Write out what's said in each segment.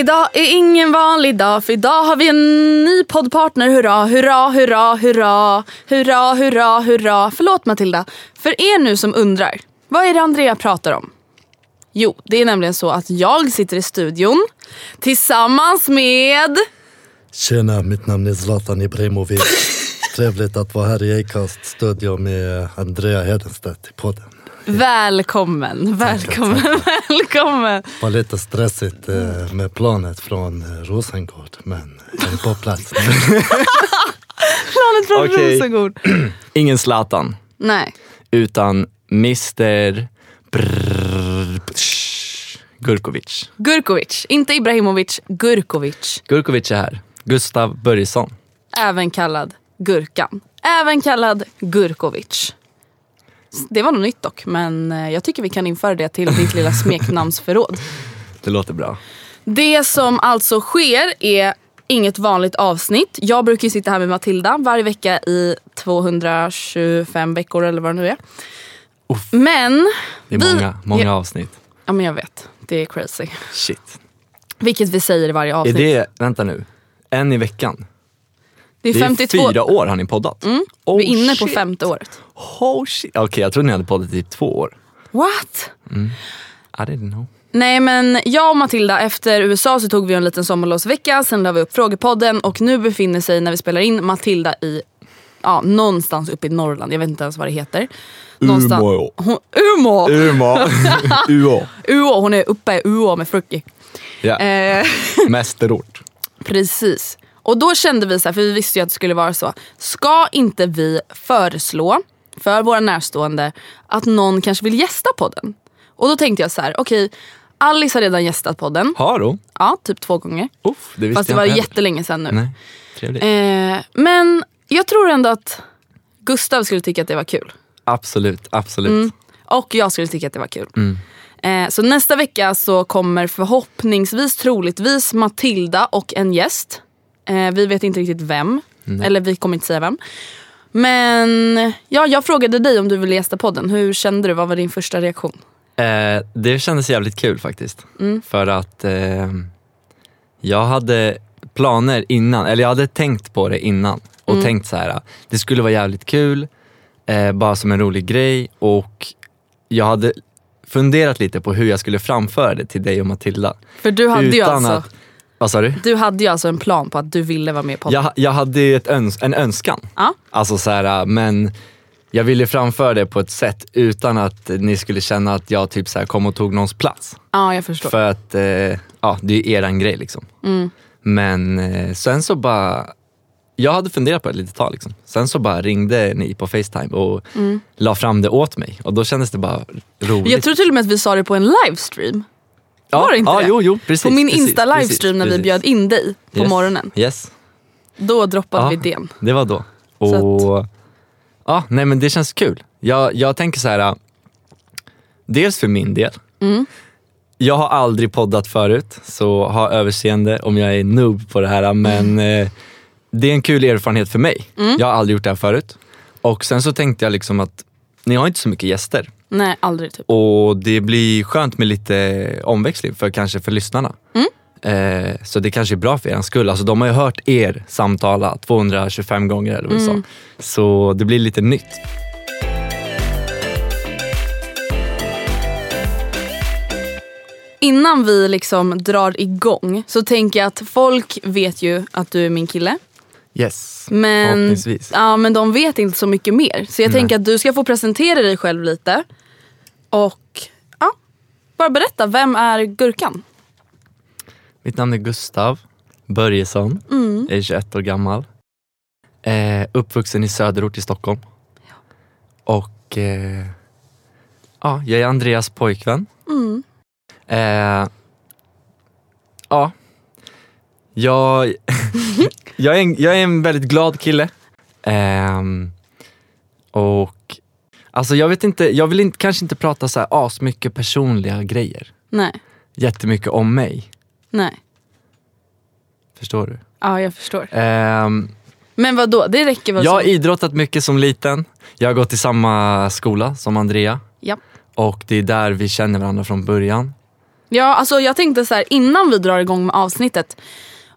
Idag är ingen vanlig dag för idag har vi en ny poddpartner. Hurra, hurra, hurra, hurra, hurra, hurra, hurra. Förlåt Matilda. För er nu som undrar, vad är det Andrea pratar om? Jo, det är nämligen så att jag sitter i studion tillsammans med... Tjena, mitt namn är Zlatan Ibrahimovic. Trevligt att vara här i Acast studio med Andrea Hedenstedt i podden. Välkommen, välkommen, välkommen. Det var lite stressigt eh, med planet från eh, Rosengård, men jag är på plats. Planet från Okej. Rosengård. Ingen Zlatan, Nej, utan Mr Brrr, Gurkovic. Gurkovic. Inte Ibrahimovic, Gurkovic. Gurkovic är här. Gustav Börjesson. Även kallad Gurkan. Även kallad Gurkovic. Det var nog nytt dock, men eh, jag tycker vi kan införa det till ditt lilla smeknamnsförråd. Det låter bra. Det som alltså sker är inget vanligt avsnitt. Jag brukar ju sitta här med Matilda varje vecka i 225 veckor eller vad det nu är. Men... Det är vi- många, avsnitt. ja men jag vet, det är crazy. Shit. Vilket vi säger i varje Är avsnitt. det, vänta nu, en i veckan? det är Det är 52. fyra år har ni poddat? Mm. Oh, vi är inne på shit. femte året. Oh shit. Okej, jag trodde ni hade poddat i typ två år. What? I didn't know. Nej men jag och Matilda efter USA så tog vi en liten sommarlovsvecka, sen la vi upp frågepodden och nu befinner sig när vi spelar in Matilda i ja, någonstans uppe i Norrland, jag vet inte ens vad det heter. Någonstans- Umeå. Hon, Umeå! Umeå. Uå. Umeå, hon är uppe i Umeå med Fruki. Ja, Eh, mästerort. precis. Och då kände vi så här, för vi visste ju att det skulle vara så. Ska inte vi föreslå för våra närstående att någon kanske vill gästa podden? Och då tänkte jag så här, okej Alice har redan gästat podden. Har hon? Ja, typ två gånger. Uff, det Fast det var jättelänge sedan nu. Nej, trevligt. Eh, men jag tror ändå att Gustav skulle tycka att det var kul. Absolut, absolut. Mm. Och jag skulle tycka att det var kul. Mm. Eh, så nästa vecka så kommer förhoppningsvis, troligtvis Matilda och en gäst. Eh, vi vet inte riktigt vem. Eller vi kommer inte säga vem. Men ja, jag frågade dig om du ville gästa podden. Hur kände du? Vad var din första reaktion? Eh, det kändes jävligt kul faktiskt. Mm. För att eh, jag hade planer innan, eller jag hade tänkt på det innan och Mm. tänkt så här. det skulle vara jävligt kul, eh, bara som en rolig grej och jag hade funderat lite på hur jag skulle framföra det till dig och Matilda. För du hade, ju Utan alltså, att- Vad sa du? du hade ju alltså en plan på att du ville vara med i podden. Jag, jag hade ju ett öns- en önskan. Ja. Alltså så här, men jag ville framföra det på ett sätt utan att ni skulle känna att jag typ så här kom och tog någons plats. Ja, jag förstår. För att eh, ja, det är eran grej liksom. Mm. Men eh, sen så bara, jag hade funderat på det ett litet tag. Liksom. Sen så bara ringde ni på Facetime och la fram det åt mig och då kändes det bara roligt. Mm. Jag tror till och med att vi sa det på en livestream. Ja, var det inte ja, det? Jo, jo, precis, på min precis, Insta precis, livestream när vi precis. bjöd in dig på Yes, morgonen. Yes. Då droppade Ja, vi idén. Det var då. Och, ja, nej men det känns kul. Jag, jag tänker så här. äh, dels för min del. Mm. Jag har aldrig poddat förut, så ha överseende om jag är noob på det här. Men Mm. eh, det är en kul erfarenhet för mig. Jag har aldrig gjort det här förut. Och sen så tänkte jag liksom att ni har inte så mycket gäster. Nej, aldrig typ. Och det blir skönt med lite omväxling för kanske för lyssnarna. Eh, så det kanske är bra för er skull. Alltså, de har ju hört er samtala 225 gånger eller vad du sa. Så det blir lite nytt. Innan vi liksom drar igång så tänker jag att folk vet ju att du är min kille. Yes, Men, förhoppningsvis. ja, men de vet inte så mycket mer. Så jag Nej. tänker att du ska få presentera dig själv lite. Och ja, bara berätta, vem är Gurkan? Mitt namn är Gustav Börjesson. Mm. Jag är 21 år gammal. Eh, uppvuxen i söderort i Stockholm. Och eh, ja, jag är Andreas pojkvän. Mm. Eh, ja. Jag, jag, är en, jag är en väldigt glad kille. Ehm, och alltså jag vet inte, jag vill inte, kanske inte prata så här asmycket personliga grejer. Nej, Jättemycket om mig. nej. Förstår du? Ja, jag förstår. Ehm, Men vad då? det räcker väl jag har idrottat mycket som liten. Jag har gått i samma skola som Andrea. Ja. Och det är där vi känner varandra från början. Ja, alltså jag tänkte så här innan vi drar igång med avsnittet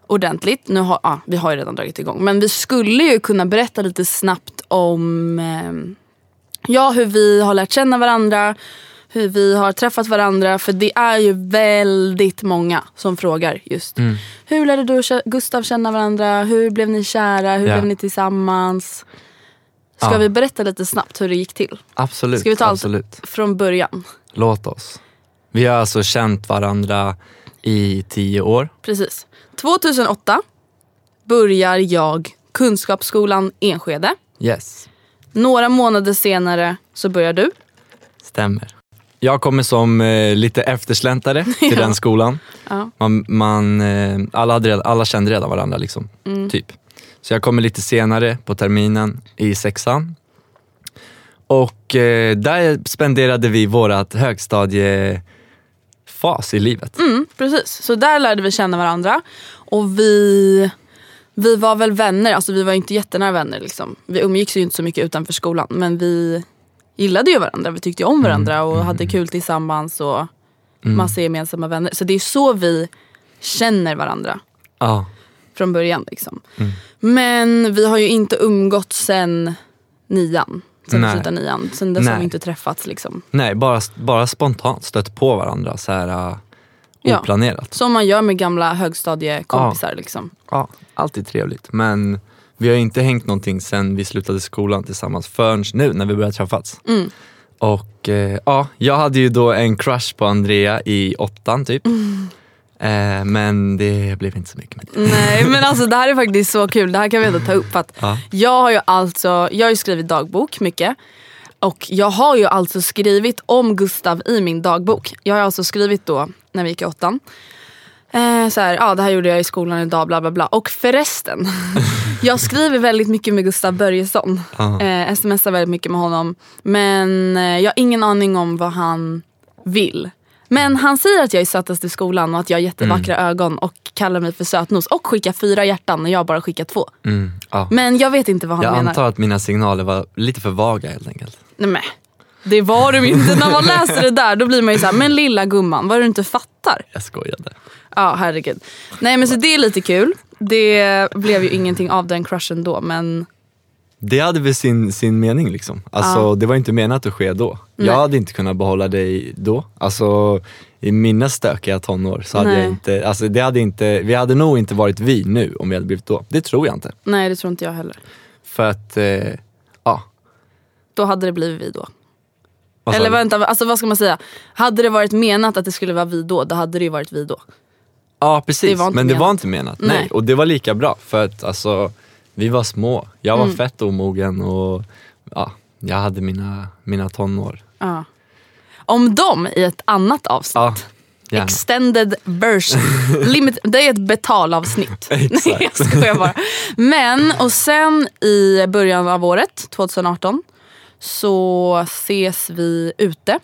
ordentligt. Nu har, ja, vi har ju redan dragit igång. Men vi skulle ju kunna berätta lite snabbt om eh, ja, hur vi har lärt känna varandra. Hur vi har träffat varandra. För det är ju väldigt många som frågar just. Mm. Hur lärde du och Gustav känna varandra? Hur blev ni kära? Hur Ja. blev ni tillsammans? Ska Ja. vi berätta lite snabbt hur det gick till? Absolut. Ska vi ta allt? absolut. Från början. Låt oss. Vi har alltså känt varandra i tio år. Precis. 2008 börjar jag Kunskapsskolan Enskede. Yes, Några månader senare så börjar du. stämmer. Jag kommer som eh, lite eftersläntrare till Ja. den skolan. Ja. Man, man, eh, alla, hade alla kände redan varandra. Liksom, Mm. typ. Så jag kommer lite senare på terminen i sexan. Och eh, där spenderade vi vårat högstadiefas i livet. Mm, precis. Så där lärde vi känna varandra. Och vi, vi var väl vänner, alltså vi var inte jättenära vänner. Liksom. Vi umgicks ju inte så mycket utanför skolan. Men vi gillade ju varandra, vi tyckte om varandra och hade kul tillsammans. Och massa gemensamma vänner. Så det är så vi känner varandra. Ja. från början. Liksom. Men vi har ju inte umgått sen nian. Sen vi slutade nian. Sen dess har Nej. vi inte träffats. Liksom. Nej, bara, bara spontant stött på varandra så här uh, Ja. oplanerat. Som man gör med gamla högstadiekompisar. Liksom. Ja, alltid trevligt. Men vi har inte hängt någonting sen vi slutade skolan tillsammans förrän nu när vi började träffas. Mm. Och eh, ja, jag hade ju då en crush på Andrea i åttan typ. Mm. Eh, men det blev inte så mycket med det. Nej men alltså det här är faktiskt så kul. Det här kan vi ändå ta upp. För att Ja. Jag har ju alltså, jag har ju skrivit dagbok mycket. Och jag har ju alltså skrivit om Gustav i min dagbok. Jag har alltså skrivit då när vi gick i åttan. Eh, så här, ja det här gjorde jag i skolan idag bla bla bla. Och förresten, jag skriver väldigt mycket med Gustav Börjesson. Eh, smsar väldigt mycket med honom. Men eh, jag har ingen aning om vad han vill. Men han säger att jag är sötast i skolan och att jag har jättevackra ögon och kallar mig för sötnos. Och skickar fyra hjärtan när jag bara skickar två. Mm, ja. Men jag vet inte vad han Jag menar. antar att mina signaler var lite för vaga helt enkelt. Nej, men, det var de inte. När man läser det där då blir man ju såhär, men lilla gumman vad du inte fattar. Jag skojade. Ja herregud. Nej men så det är lite kul. Det blev ju ingenting av den crushen då men Det hade väl sin, sin mening liksom. Alltså Ja. det var inte menat att ske då. Nej. Jag hade inte kunnat behålla dig då. Alltså i mina stökiga tonår så hade Nej. jag inte, alltså det hade inte, vi hade nog inte varit vi nu om vi hade blivit då. Det tror jag inte. nej det tror inte jag heller. För att, eh, ja. då hade det blivit vi då. Vad Eller vänta, alltså vad ska man säga? Hade det varit menat att det skulle vara vi då, då hade det ju varit vi då. Ja Det precis, inte men det var menat. inte menat. Nej. Nej. Och det var lika bra för att alltså, vi var små. Jag var Mm. fett omogen och ja, jag hade mina, mina tonår. Ja. Om dem i ett annat avsnitt. Ja, gärna. Extended version. Limit, det är ett betalavsnitt. Nej jag skojar bara. Men och sen i början av året, 2018, så ses vi ute.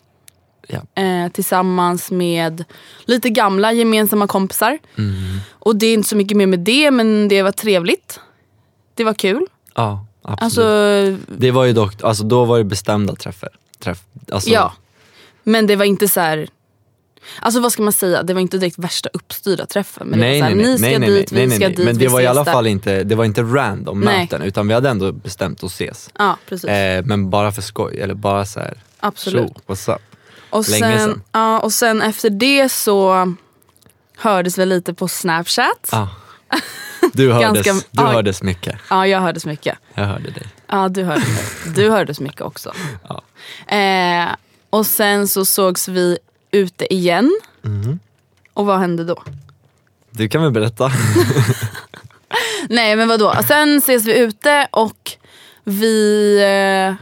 Ja. Eh, tillsammans med lite gamla gemensamma kompisar. Mm. Och det är inte så mycket mer med det men det var trevligt. Det var kul. Ja, absolut. Alltså, det var ju dock, alltså då var det bestämda träffar. Träff, alltså, ja. Men det var inte så här. Alltså vad ska man säga, det var inte direkt värsta uppstyrda träffen. Men Nej, det var så nej, ni ska nej, dit, nej, vi ska dit, Men det var i alla fall inte, det var inte random Nej. möten utan vi hade ändå bestämt att ses. Ja precis, Eh, men bara för skoj, eller bara så här. absolut. Tjo, what's up? Och länge sen, sedan. ja, och sen efter det så hördes vi lite på snapchat. Ah. Du, hördes, Ganska- du ja. hördes mycket. Ja jag hördes mycket. Jag hörde dig. Ja du hördes, du hördes mycket också. Ja. Eh, och sen så sågs vi ute igen. Mm. Och vad hände då? Du kan väl berätta? Nej men vadå, sen ses vi ute och vi... Eh,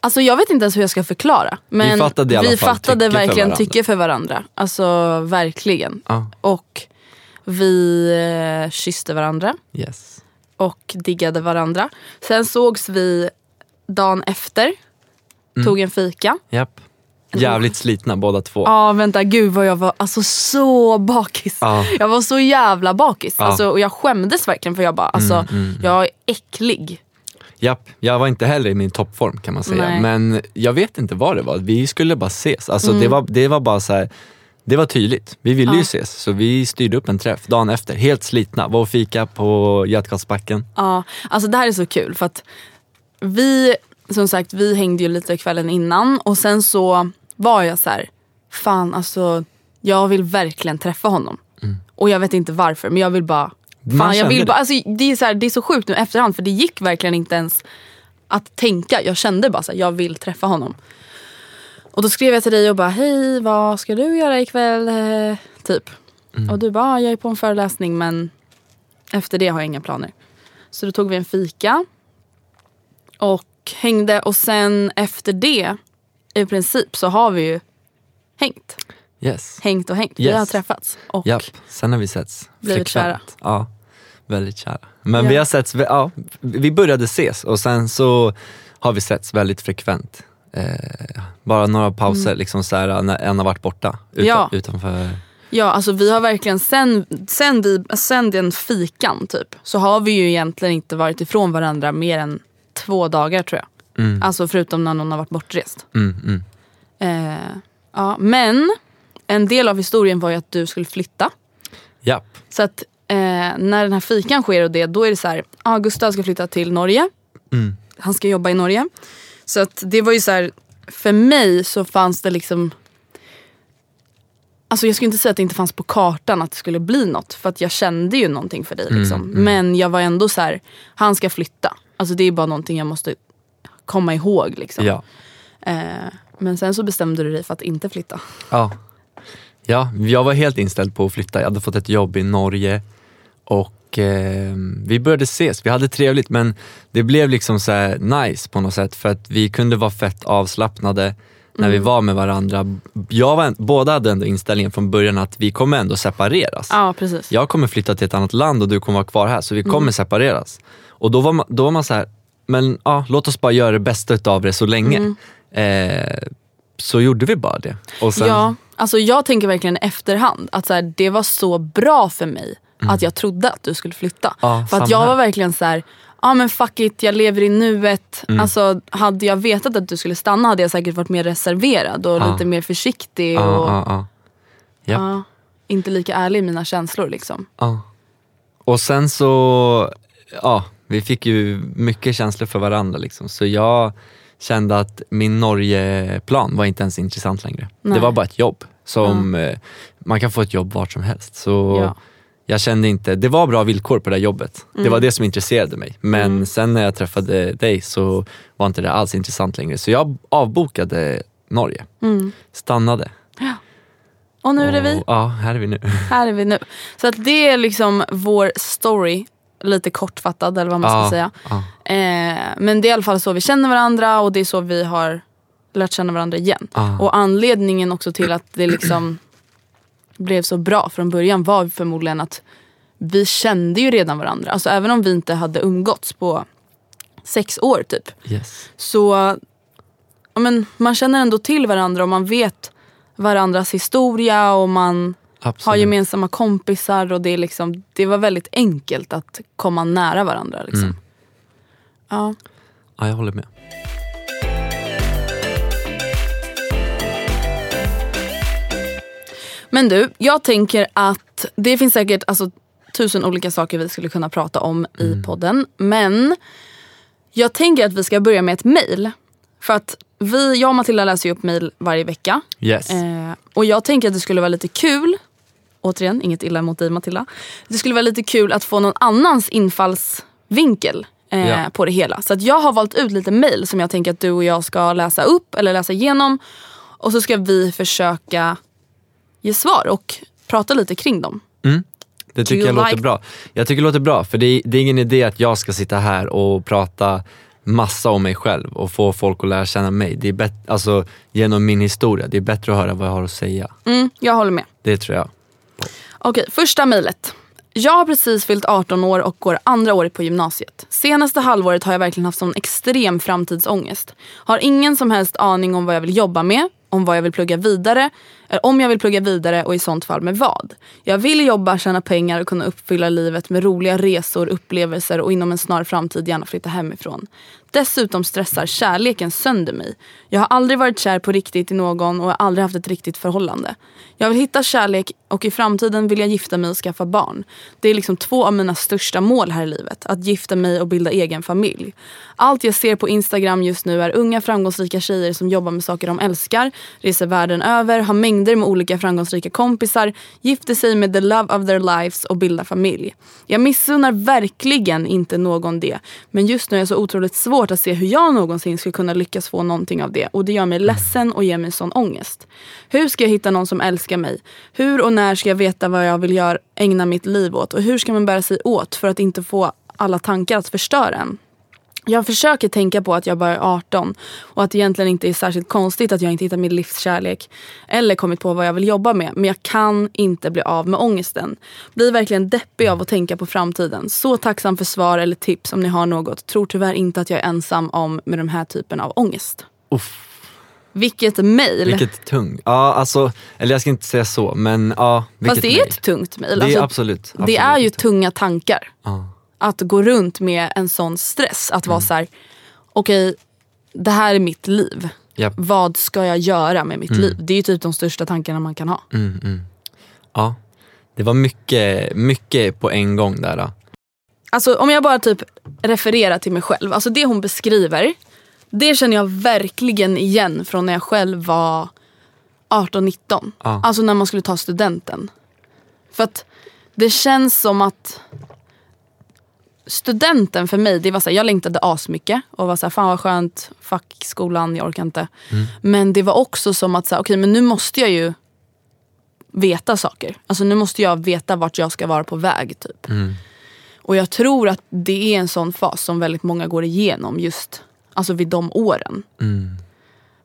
alltså jag vet inte ens hur jag ska förklara. Men Vi fattade i alla vi fattade tycke för verkligen varandra. tycke för varandra. Alltså verkligen. Ja, Och vi eh, kysste varandra yes. och diggade varandra. Sen sågs vi dagen efter, Mm. tog en fika. Japp. Jävligt slitna båda två. Ja vänta, gud vad jag var alltså så bakis. Ja. Jag var så jävla bakis. Ja. Alltså, och jag skämdes verkligen för jag bara, alltså Mm, jag är äcklig. Japp, jag var inte heller i min toppform kan man säga. Nej. Men jag vet inte vad det var. Vi skulle bara ses. Alltså, Mm. det, var, det var bara så här. Det var tydligt. Vi ville ju ses. Så vi styrde upp en träff dagen efter. Helt slitna. Var och fika på Götgatsbacken. Ja, alltså det här är så kul för att vi, som sagt, vi hängde ju lite kvällen innan och sen så var jag så här, fan alltså jag vill verkligen träffa honom. Och jag vet inte varför men jag vill bara, Man fan jag vill det. bara, alltså, det, är så här, det är så sjukt nu efterhand för det gick verkligen inte ens att tänka. Jag kände bara så här, jag vill träffa honom. Och då skrev jag till dig och bara, hej vad ska du göra ikväll? Eh, Typ. Och du bara, "Ah, jag är på en föreläsning men efter det har jag inga planer. Så då tog vi en fika och hängde och sen efter det i princip så har vi ju hängt. Yes. Hängt och hängt. Vi Yes. har träffats. Och Japp, sen har vi setts. Blivit frekvent. Ja, väldigt kära. Men Ja. vi har setts, ja, vi började ses och sen så har vi setts väldigt frekvent. Eh, bara några pauser, liksom så här, när en har varit borta. Utan, Mm. Ja. Utanför. ja, alltså vi har verkligen sen, sen, vi, sen den fikan typ så har vi ju egentligen inte varit ifrån varandra mer än två dagar tror jag. Mm, Alltså förutom när någon har varit bortrest. mm, mm. Eh, ja, men en del av historien var ju att du skulle flytta. Japp. Så att eh, när den här fikan sker och det, då är det så här, ah, Gustav ska flytta till Norge. Mm. Han ska jobba i Norge. Så att det var ju så här, för mig så fanns det liksom Alltså jag skulle inte säga att det inte fanns på kartan att det skulle bli något. För att jag kände ju någonting för dig. Liksom. Men jag var ändå så här, han ska flytta. Alltså det är bara någonting jag måste komma ihåg. Liksom. Ja. Eh, men sen så bestämde du dig för att inte flytta. Ja. ja, jag var helt inställd på att flytta. Jag hade fått ett jobb i Norge och eh, vi började ses. Vi hade trevligt men det blev liksom så nice på något sätt för att vi kunde vara fett avslappnade när vi var med varandra. Jag var, båda hade ändå inställningen från början att vi kommer ändå separeras. Ja precis. Jag kommer flytta till ett annat land och du kommer vara kvar här så vi kommer separeras. Och då var man, då var man så här, men ja, låt oss bara göra det bästa av det så länge. Eh, så gjorde vi bara det. Och sen, Ja, alltså jag tänker verkligen efterhand att så här, det var så bra för mig att jag trodde att du skulle flytta. Ja, för att jag här. var verkligen så här, ja men fuck it, jag lever i nuet. Mm. Alltså hade jag vetat att du skulle stanna hade jag säkert varit mer reserverad och Ja. lite mer försiktig. och ja, ja. Inte lika ärlig i mina känslor liksom. Och sen så, ja, vi fick ju mycket känslor för varandra liksom. Så jag kände att min Norge-plan var inte ens intressant längre. Nej. Det var bara ett jobb. Som, eh, Man kan få ett jobb vart som helst. Så. Jag kände inte, det var bra villkor på det här jobbet. Det var det som intresserade mig. Men sen när jag träffade dig så var inte det alls intressant längre. Så jag avbokade Norge. Stannade. Och nu är det vi. Ja, här är vi nu. Här är vi nu. Så att det är liksom vår story, lite kortfattad eller vad man ska Ja, säga. ja. Eh, men det är i alla fall så vi känner varandra och det är så vi har lärt känna varandra igen. Ja. Och anledningen också till att det liksom blev så bra från början var förmodligen att vi kände ju redan varandra. Alltså även om vi inte hade umgåtts på sex år typ. Yes. Så ja, men, man känner ändå till varandra och man vet varandras historia och man Absolut. har gemensamma kompisar och det, är liksom, det var väldigt enkelt att komma nära varandra. Liksom. Mm. Ja. Ja, jag håller med. Men du, jag tänker att det finns säkert alltså, tusen olika saker vi skulle kunna prata om i podden. Men jag tänker att vi ska börja med ett mail. För att vi, jag och Matilda läser ju upp mail varje vecka. Yes. Eh, och jag tänker att det skulle vara lite kul, återigen inget illa mot dig Matilda. Det skulle vara lite kul att få någon annans infallsvinkel eh, Ja. på det hela. Så att jag har valt ut lite mail som jag tänker att du och jag ska läsa upp eller läsa igenom. Och så ska vi försöka ge svar och prata lite kring dem. Det tycker jag låter like- bra. Jag tycker det låter bra, för det är, det är ingen idé att jag ska sitta här och prata massa om mig själv och få folk att lära känna mig. Det är bättre, alltså genom min historia. Det är bättre att höra vad jag har att säga. Mm, jag håller med. Det tror jag. Okej, första mejlet. Jag har precis fyllt 18 år och går andra året på gymnasiet. Senaste halvåret har jag verkligen haft sån extrem framtidsångest. Har ingen som helst aning om vad jag vill jobba med, om vad jag vill plugga vidare, eller om jag vill plugga vidare och i sånt fall med vad. Jag vill jobba, tjäna pengar och kunna uppfylla livet med roliga resor, upplevelser och inom en snar framtid gärna flytta hemifrån. Dessutom stressar kärleken sönder mig. Jag har aldrig varit kär på riktigt i någon och har aldrig haft ett riktigt förhållande. Jag vill hitta kärlek och i framtiden vill jag gifta mig och skaffa barn. Det är liksom två av mina största mål här i livet. Att gifta mig och bilda egen familj. Allt jag ser på Instagram just nu är unga framgångsrika tjejer som jobbar med saker de älskar, reser världen över, har mängder med olika framgångsrika kompisar, gifter sig med the love of their lives och bildar familj. Jag missunnar verkligen inte någon det. Men just nu är det så otroligt svårt att se hur jag någonsin skulle kunna lyckas få någonting av det. Och det gör mig ledsen och ger mig sån ångest. Hur ska jag hitta någon som älskar mig? Hur och när ska jag veta vad jag vill göra, ägna mitt liv åt? Och hur ska man bära sig åt för att inte få alla tankar att förstöra en? Jag försöker tänka på att jag bara är 18 och att det egentligen inte är särskilt konstigt att jag inte hittat min livskärlek eller kommit på vad jag vill jobba med. Men jag kan inte bli av med ångesten. Blir verkligen deppig av att tänka på framtiden. Så tacksam för svar eller tips om ni har något. Tror tyvärr inte att jag är ensam om med den här typen av ångest. Uff, vilket mejl! vilket tung. Ja, alltså, eller jag ska inte säga så, men ja. Fast det är ett tungt mejl. Det är Alltså, absolut, absolut. det är ju tunga tankar. Ja. Att gå runt med en sån stress. Att Mm. vara så här: okej det här är mitt liv. Japp. Vad ska jag göra med mitt liv? Det är ju typ de största tankarna man kan ha. Mm, mm. ja. Det var mycket, mycket på en gång där. Då. Alltså om jag bara typ refererar till mig själv. Alltså det hon beskriver. Det känner jag verkligen igen från när jag själv var 18-19. Ja. Alltså när man skulle ta studenten. För att det känns som att studenten för mig, det var så här, jag längtade asmycket och var så här, fan vad skönt, fuck skolan, jag orkar inte. Men det var också som att, så här, okej men nu måste jag ju veta saker. Alltså nu måste jag veta vart jag ska vara på väg typ. Och jag tror att det är en sån fas som väldigt många går igenom just alltså vid de åren.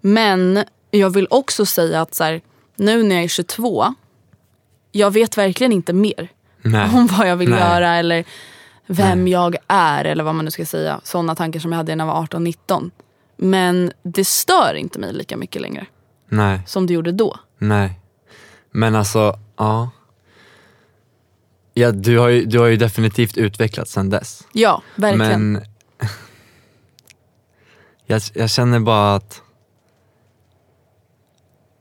Men jag vill också säga att så här, nu när jag är 22, jag vet verkligen inte mer Nej. om vad jag vill Nej. göra eller vem jag är eller vad man nu ska säga. Sådana tankar som jag hade när jag var 18-19. Men det stör inte mig lika mycket längre Nej, som det gjorde då. nej. Men alltså, ja. Ja, du har ju, du har ju definitivt utvecklats sedan dess. Ja, verkligen. Men jag, jag känner bara att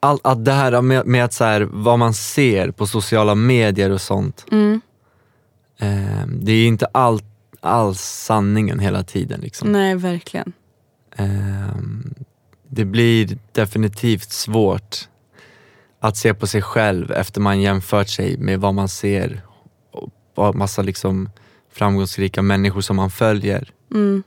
all, att det här med, med att så här, vad man ser på sociala medier och sånt. Mm. Eh, det är inte all, alls sanningen hela tiden. Liksom. Nej, verkligen. Eh, det blir definitivt svårt att se på sig själv efter man jämfört sig med vad man ser och massa liksom framgångsrika människor som man följer. Ehm,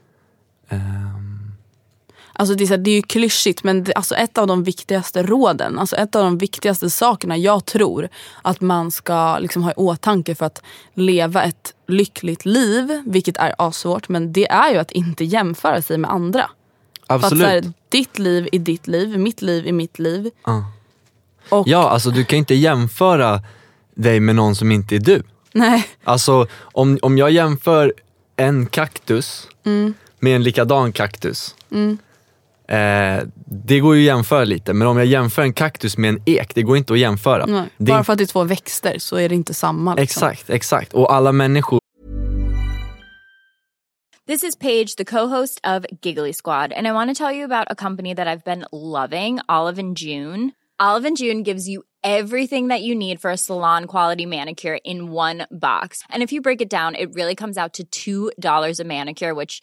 Alltså det, är så här, det är ju klyschigt men det, alltså ett av de viktigaste råden, alltså ett av de viktigaste sakerna jag tror att man ska liksom ha i åtanke för att leva ett lyckligt liv, vilket är asvårt, men det är ju att inte jämföra sig med andra. För att så absolut. här, ditt liv är ditt liv, mitt liv är mitt liv. Ja. Och, Ja, alltså du kan inte jämföra dig med någon som inte är du. Nej, Alltså om, om jag jämför en kaktus Mm. med en likadan kaktus. Eh, det går ju att jämföra lite, men om jag jämför en kaktus med en ek, det går inte att jämföra. nej. Det är bara för att det är två växter så är det inte samma. Liksom. Exakt, exakt. Och alla människor This is Paige, the co-host of Giggly Squad, and I want to tell you about a company that I've been loving, Olive and June. Olive and June gives you everything that you need for a salon quality manicure in one box. And if you break it down, it really comes out to $2 a manicure, which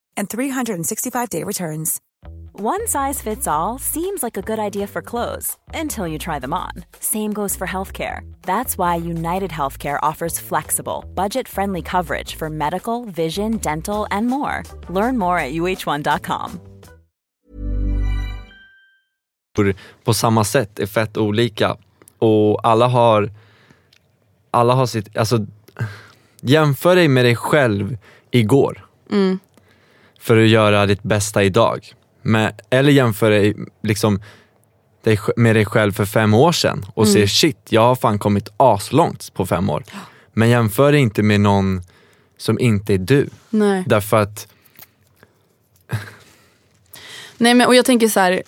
and 365-day returns. One size fits all seems like a good idea for clothes until you try them on. Same goes for healthcare. That's why United Healthcare offers flexible, budget friendly coverage for medical, vision, dental, and more. Learn more at uh1.com. på samma sätt är fett olika. Och alla har, alla har sitt, alltså jämför dig med dig själv igår. Mm. För att göra ditt bästa idag. Med, eller jämför dig liksom dig, med dig själv för fem år sedan och se shit, jag har fan kommit aslångt på fem år. Men jämför dig inte med någon som inte är du. Nej. Därför att, Nej men och jag tänker så här.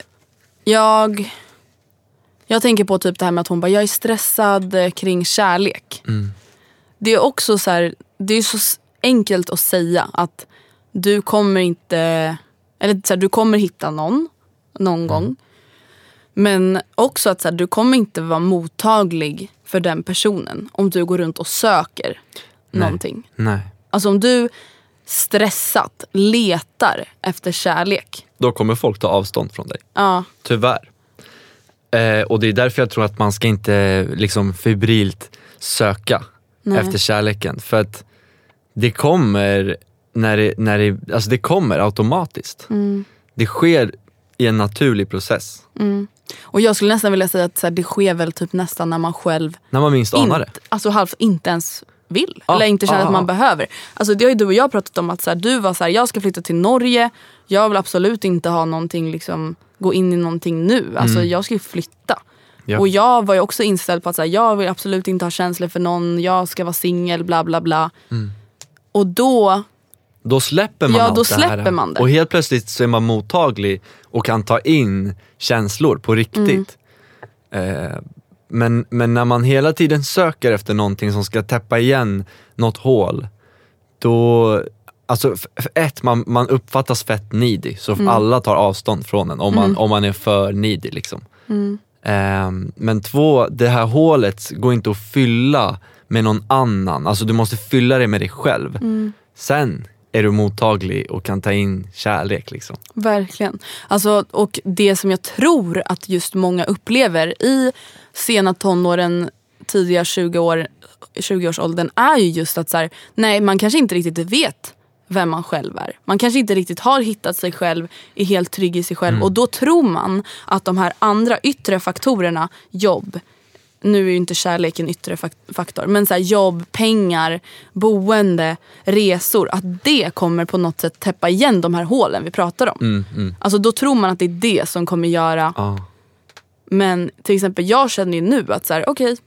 Jag, jag tänker på typ det här med att hon bara, jag är stressad eh, kring kärlek. Det är också så här, det är så enkelt att säga att du kommer inte, eller så här, du kommer hitta någon, någon gång. Men också att så här, du kommer inte vara mottaglig för den personen om du går runt och söker någonting. nej. Alltså om du stressat letar efter kärlek. Då kommer folk ta avstånd från dig. Ja, Tyvärr. Eh, och det är därför jag tror att man ska inte liksom febrilt söka Nej. efter kärleken. För att det kommer, när det, när det, alltså det kommer automatiskt. Mm. Det sker i en naturlig process. Och jag skulle nästan vilja säga att så här, det sker väl typ nästan när man själv När man minst anar det. inte, alltså halvt inte ens vill. Ja, eller inte känner ja, att man ja. behöver. Alltså det har ju du och jag pratat om att så här, du var så här, jag ska flytta till Norge. Jag vill absolut inte ha någonting, liksom, gå in i någonting nu. Alltså jag ska ju flytta. Mm. Ja. Och jag var ju också inställd på att så här, jag vill absolut inte ha känslor för någon. Jag ska vara singel, bla bla bla. Mm. Och då, Då släpper man Ja, allt då det här. släpper man det. Och helt plötsligt så är man mottaglig och kan ta in känslor på riktigt. Mm. Eh, men, men när man hela tiden söker efter någonting som ska täppa igen något hål, då Alltså ett, man, man uppfattas fett needy, så Mm. alla tar avstånd från en om man, om man är för needy. Liksom. Mm. Ehm, men två, det här hålet går inte att fylla med någon annan. Alltså du måste fylla det med dig själv. Mm. Sen är du mottaglig och kan ta in kärlek. Liksom. Verkligen. Alltså, och det som jag tror att just många upplever i sena tonåren, tidiga 20 år, 20-årsåldern är ju just att så här, nej, man kanske inte riktigt vet vem man själv är. Man kanske inte riktigt har hittat sig själv, är helt trygg i sig själv och då tror man att de här andra yttre faktorerna, jobb, nu är ju inte kärlek en yttre fak- faktor, men så här, jobb, pengar, boende, resor. Att det kommer på något sätt täppa igen de här hålen vi pratar om. Mm, mm. Alltså då tror man att det är det som kommer göra Ja. men till exempel jag känner ju nu att så här, okej,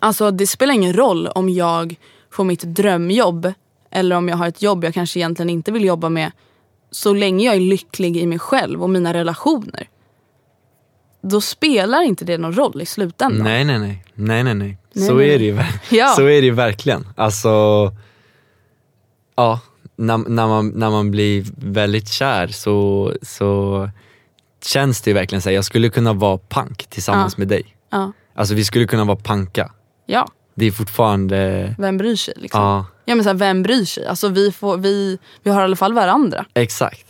alltså det spelar ingen roll om jag får mitt drömjobb eller om jag har ett jobb jag kanske egentligen inte vill jobba med. Så länge jag är lycklig i mig själv och mina relationer. Då spelar inte det någon roll i slutändan. Nej, nej, nej. Nej, nej, nej. Nej, så, nej, är det ju, Ja. så är det ju verkligen. Alltså, ja, när, när, man, när man blir väldigt kär så, så känns det ju verkligen så här, jag skulle kunna vara pank tillsammans Ja. med dig. Ja. Alltså vi skulle kunna vara panka. ja, Det är fortfarande, vem bryr sig? Liksom. ja, Ja, men så här, vem bryr sig? Alltså, vi, får, vi, vi har i alla fall varandra. exakt.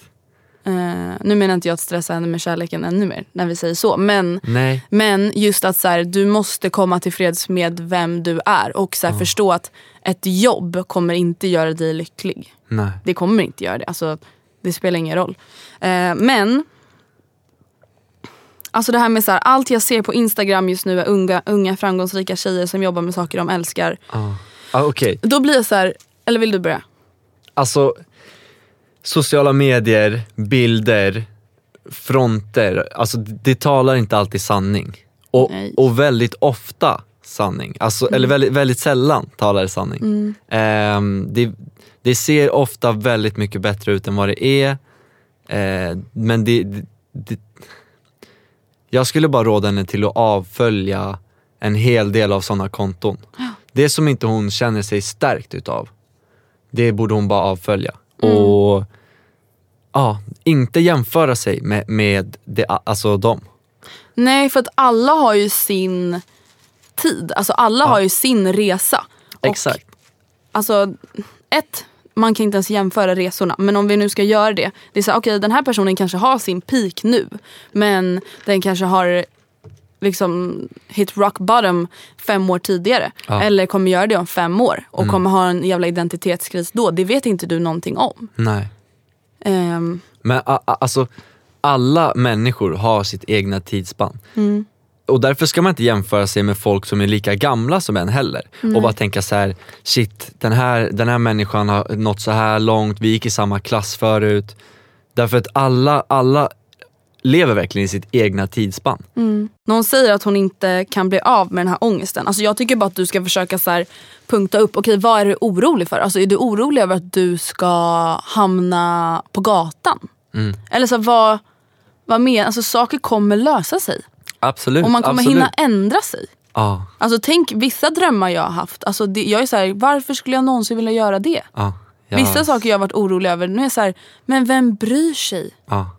Eh, nu menar inte jag att stressa henne med kärleken ännu mer när vi säger så. Men Nej, Men just att så här, du måste komma till freds med vem du är och så här, förstå att ett jobb kommer inte göra dig lycklig. nej. Det kommer inte göra det. Alltså, det spelar ingen roll. Eh, men Alltså det här med så här, allt jag ser på Instagram just nu är unga, unga framgångsrika tjejer som jobbar med saker de älskar. Ja. Ah, Okej, Då blir jag så här, eller vill du börja? alltså sociala medier, bilder, fronter, alltså det talar inte alltid sanning. Och, och väldigt ofta sanning, alltså, eller väldigt, väldigt sällan talar det sanning. Ehm, det, det ser ofta väldigt mycket bättre ut än vad det är. Eh, men det, det, det, jag skulle bara råda henne till att avfölja en hel del av sådana konton. Det som inte hon känner sig stärkt utav, det borde hon bara avfölja. Och ja, inte jämföra sig med, med det, alltså dem. Nej, för att alla har ju sin tid. Alltså alla har ju sin resa. Och Exakt. Alltså, ett, man kan inte ens jämföra resorna. Men om vi nu ska göra det. Det är så okej den här personen kanske har sin peak nu. Men den kanske har liksom hit rock bottom fem år tidigare. Ja. Mm. Eller kommer göra det om fem år. Och kommer ha en jävla identitetskris då. Det vet inte du någonting om. Nej. Ehm, Men a, a, alltså, alla människor har sitt egna tidsspann. Och därför ska man inte jämföra sig med folk som är lika gamla som en heller. Och bara tänka så här: shit den här, den här människan har nått så här långt, vi gick i samma klass förut. Därför att alla, alla lever verkligen i sitt egna tidsspann. Någon säger att hon inte kan bli av med den här ångesten. Alltså jag tycker bara att du ska försöka så här punkta upp. Okej, vad är du orolig för? Alltså är du orolig över att du ska hamna på gatan? Mm. Eller så här, vad, vad menar Alltså saker kommer lösa sig. Absolut. Och man kommer absolut. hinna ändra sig. Ja, Alltså tänk vissa drömmar jag har haft. Alltså det, jag är så här, varför skulle jag någonsin vilja göra det? ja, ja, Vissa saker jag har varit orolig över. Nu är jag så här, men vem bryr sig? Ja.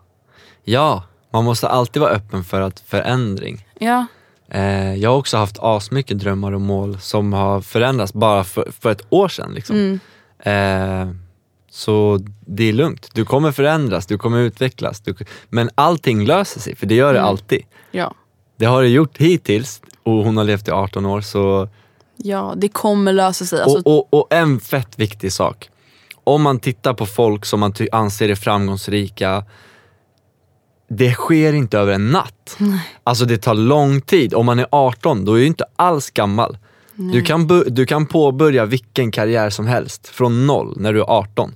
ja, man måste alltid vara öppen för att förändring. Ja. Eh, jag har också haft asmycket drömmar och mål som har förändrats bara för, för ett år sedan. Liksom. Eh, så det är lugnt. Du kommer förändras, du kommer utvecklas. Du, men allting löser sig, för det gör det alltid. Ja. Det har det gjort hittills och hon har levt i 18 år. Så, ja, det kommer lösa sig. Alltså, och, och, och en fett viktig sak. Om man tittar på folk som man anser är framgångsrika, det sker inte över en natt. Alltså det tar lång tid. Om man är 18, då är du inte alls gammal. Du kan, du kan påbörja vilken karriär som helst från noll när du är 18.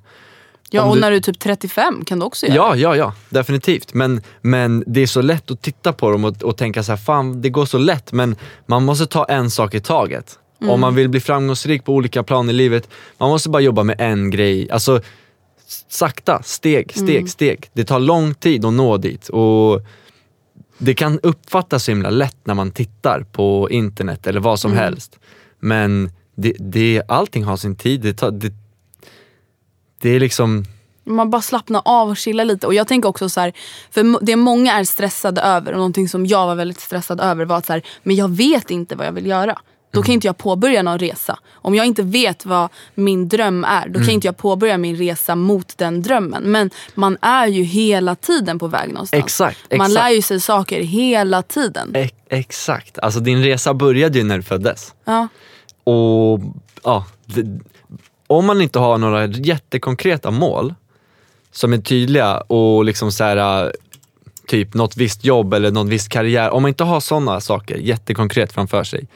ja, om och du- när du är typ 35 kan du också göra Ja, ja, ja, definitivt. Men, men det är så lätt att titta på dem och, och tänka så här, fan det går så lätt. Men man måste ta en sak i taget. Om man vill bli framgångsrik på olika plan i livet, man måste bara jobba med en grej. Alltså sakta, steg, steg, steg. Det tar lång tid att nå dit. Och det kan uppfattas så himla lätt när man tittar på internet eller vad som helst. Men det, det, allting har sin tid. Det, tar, det, det är liksom, Man bara slappnar av och chillar lite. Och jag tänker också så här, för det många är stressade över och någonting som jag var väldigt stressad över var att så här, men jag vet inte vad jag vill göra. Då kan inte jag påbörja någon resa. Om jag inte vet vad min dröm är, då kan inte jag påbörja min resa mot den drömmen. Men man är ju hela tiden på väg någonstans. Exakt, Man exakt. lär ju sig saker hela tiden. ex, exakt. Alltså din resa började ju när du föddes. Ja. Och ja, om man inte har några jättekonkreta mål som är tydliga och liksom så här, typ något visst jobb eller någon viss karriär, om man inte har sådana saker jättekonkret framför sig,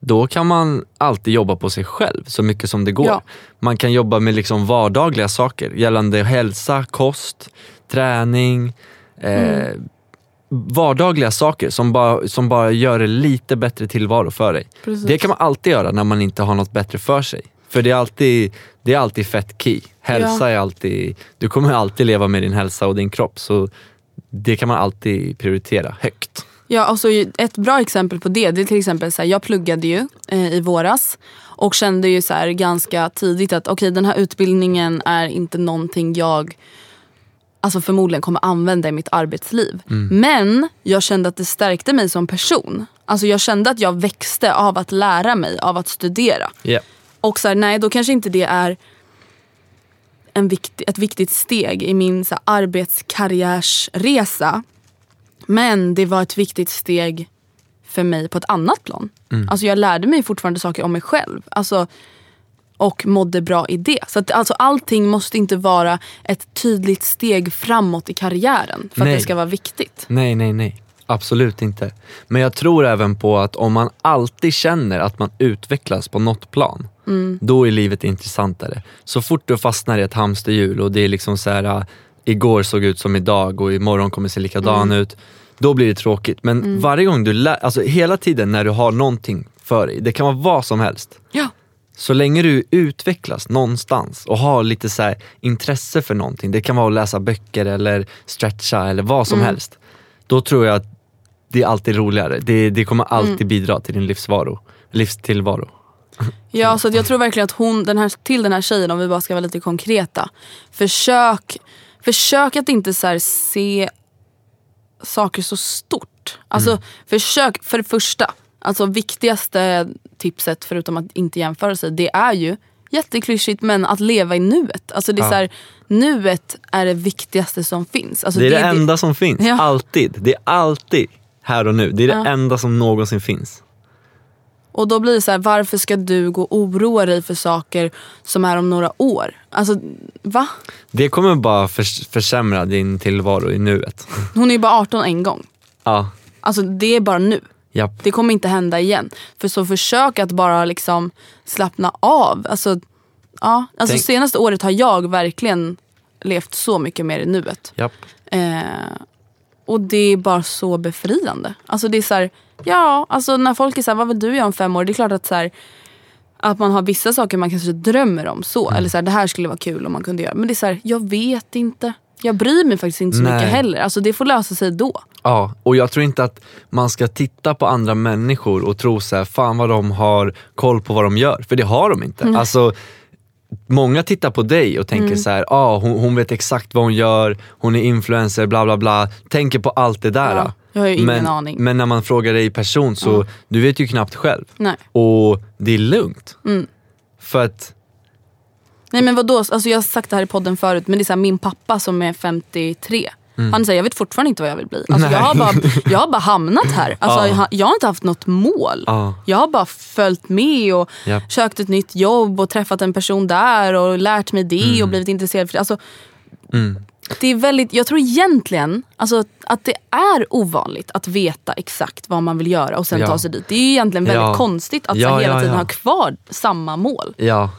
då kan man alltid jobba på sig själv så mycket som det går. Ja. Man kan jobba med liksom vardagliga saker gällande hälsa, kost, träning, eh, vardagliga saker som bara, som bara gör det lite bättre tillvaro för dig. Precis. Det kan man alltid göra när man inte har något bättre för sig. För det är alltid, det är alltid fett key. Hälsa Ja. är alltid, du kommer alltid leva med din hälsa och din kropp. Så det kan man alltid prioritera högt. Ja, alltså ett bra exempel på det, det är till exempel så här, jag pluggade ju eh, i våras och kände ju så här ganska tidigt att okej den här utbildningen är inte någonting jag alltså förmodligen kommer använda i mitt arbetsliv. Men jag kände att det stärkte mig som person. Alltså jag kände att jag växte av att lära mig, av att studera. Yeah. Och så här, nej då kanske inte det är en viktig, ett viktigt steg i min så här, arbetskarriärsresa. Men det var ett viktigt steg för mig på ett annat plan. Alltså jag lärde mig fortfarande saker om mig själv. Alltså, och mådde bra i det. Så att, alltså, allting måste inte vara ett tydligt steg framåt i karriären för att Nej. det ska vara viktigt. Nej, nej, nej. Absolut inte. Men jag tror även på att om man alltid känner att man utvecklas på något plan, då är livet intressantare. Så fort du fastnar i ett hamsterhjul och det är liksom så här, äh, igår såg ut som idag och imorgon kommer se likadan ut, då blir det tråkigt. Men varje gång du lär, alltså hela tiden när du har någonting för dig, det kan vara vad som helst. Ja. Så länge du utvecklas någonstans och har lite så intresse för någonting, det kan vara att läsa böcker eller stretcha eller vad som helst. Då tror jag att det är alltid roligare. Det, det kommer alltid bidra till din livsvaro, livstillvaro. Ja, så jag tror verkligen att hon, den här, till den här tjejen, om vi bara ska vara lite konkreta. Försök, försök att inte så se saker så stort. Alltså försök, för det första, alltså viktigaste tipset förutom att inte jämföra sig, det är ju jätteklyschigt men att leva i nuet. Alltså det är Ja. så här, nuet är det viktigaste som finns. Alltså det är det, enda som finns, Ja. alltid. Det är alltid här och nu. Det är det Ja. enda som någonsin finns. Och då blir det så här, varför ska du gå och oroa dig för saker som är om några år? Alltså va? Det kommer bara förs- försämra din tillvaro i nuet. Hon är ju bara 18 en gång. ja, Alltså det är bara nu. japp. Det kommer inte hända igen. För så försök att bara liksom slappna av. Alltså, ja, alltså Tänk- senaste året har jag verkligen levt så mycket mer i nuet. japp. Eh, och det är bara så befriande. Alltså det är så här, ja, alltså när folk är så här, vad vill du göra om fem år? Det är klart att så här, att man har vissa saker man kanske drömmer om så. Mm. Eller så här, det här skulle vara kul om man kunde göra. Men det är så här, jag vet inte. Jag bryr mig faktiskt inte så Nej. mycket heller. Alltså det får lösa sig då. Ja, och jag tror inte att man ska titta på andra människor och tro så här, fan vad de har koll på vad de gör. För det har de inte. Alltså, många tittar på dig och tänker så här, ah, hon, hon vet exakt vad hon gör, hon är influencer, bla bla bla. Tänker på allt det där. Ja, jag har ju ingen men, aning. Men när man frågar dig i person så, du vet ju knappt själv. Nej. Och det är lugnt. Mm. För att, Nej men vadå, alltså jag har sagt det här i podden förut men det är så här, min pappa som är 53 Han säger jag vet fortfarande inte vad jag vill bli. Alltså, Nej. jag, har bara, jag har bara hamnat här. Alltså, Ja. jag, har- jag har inte haft något mål. Ja. Jag har bara följt med och Japp. sökt ett nytt jobb och träffat en person där och lärt mig det och blivit intresserad för det. Alltså, Mm. Det är väldigt, jag tror egentligen alltså, att det är ovanligt att veta exakt vad man vill göra och sen Ja. ta sig dit. Det är ju egentligen väldigt Ja. konstigt att Ja, hela tiden ha kvar samma mål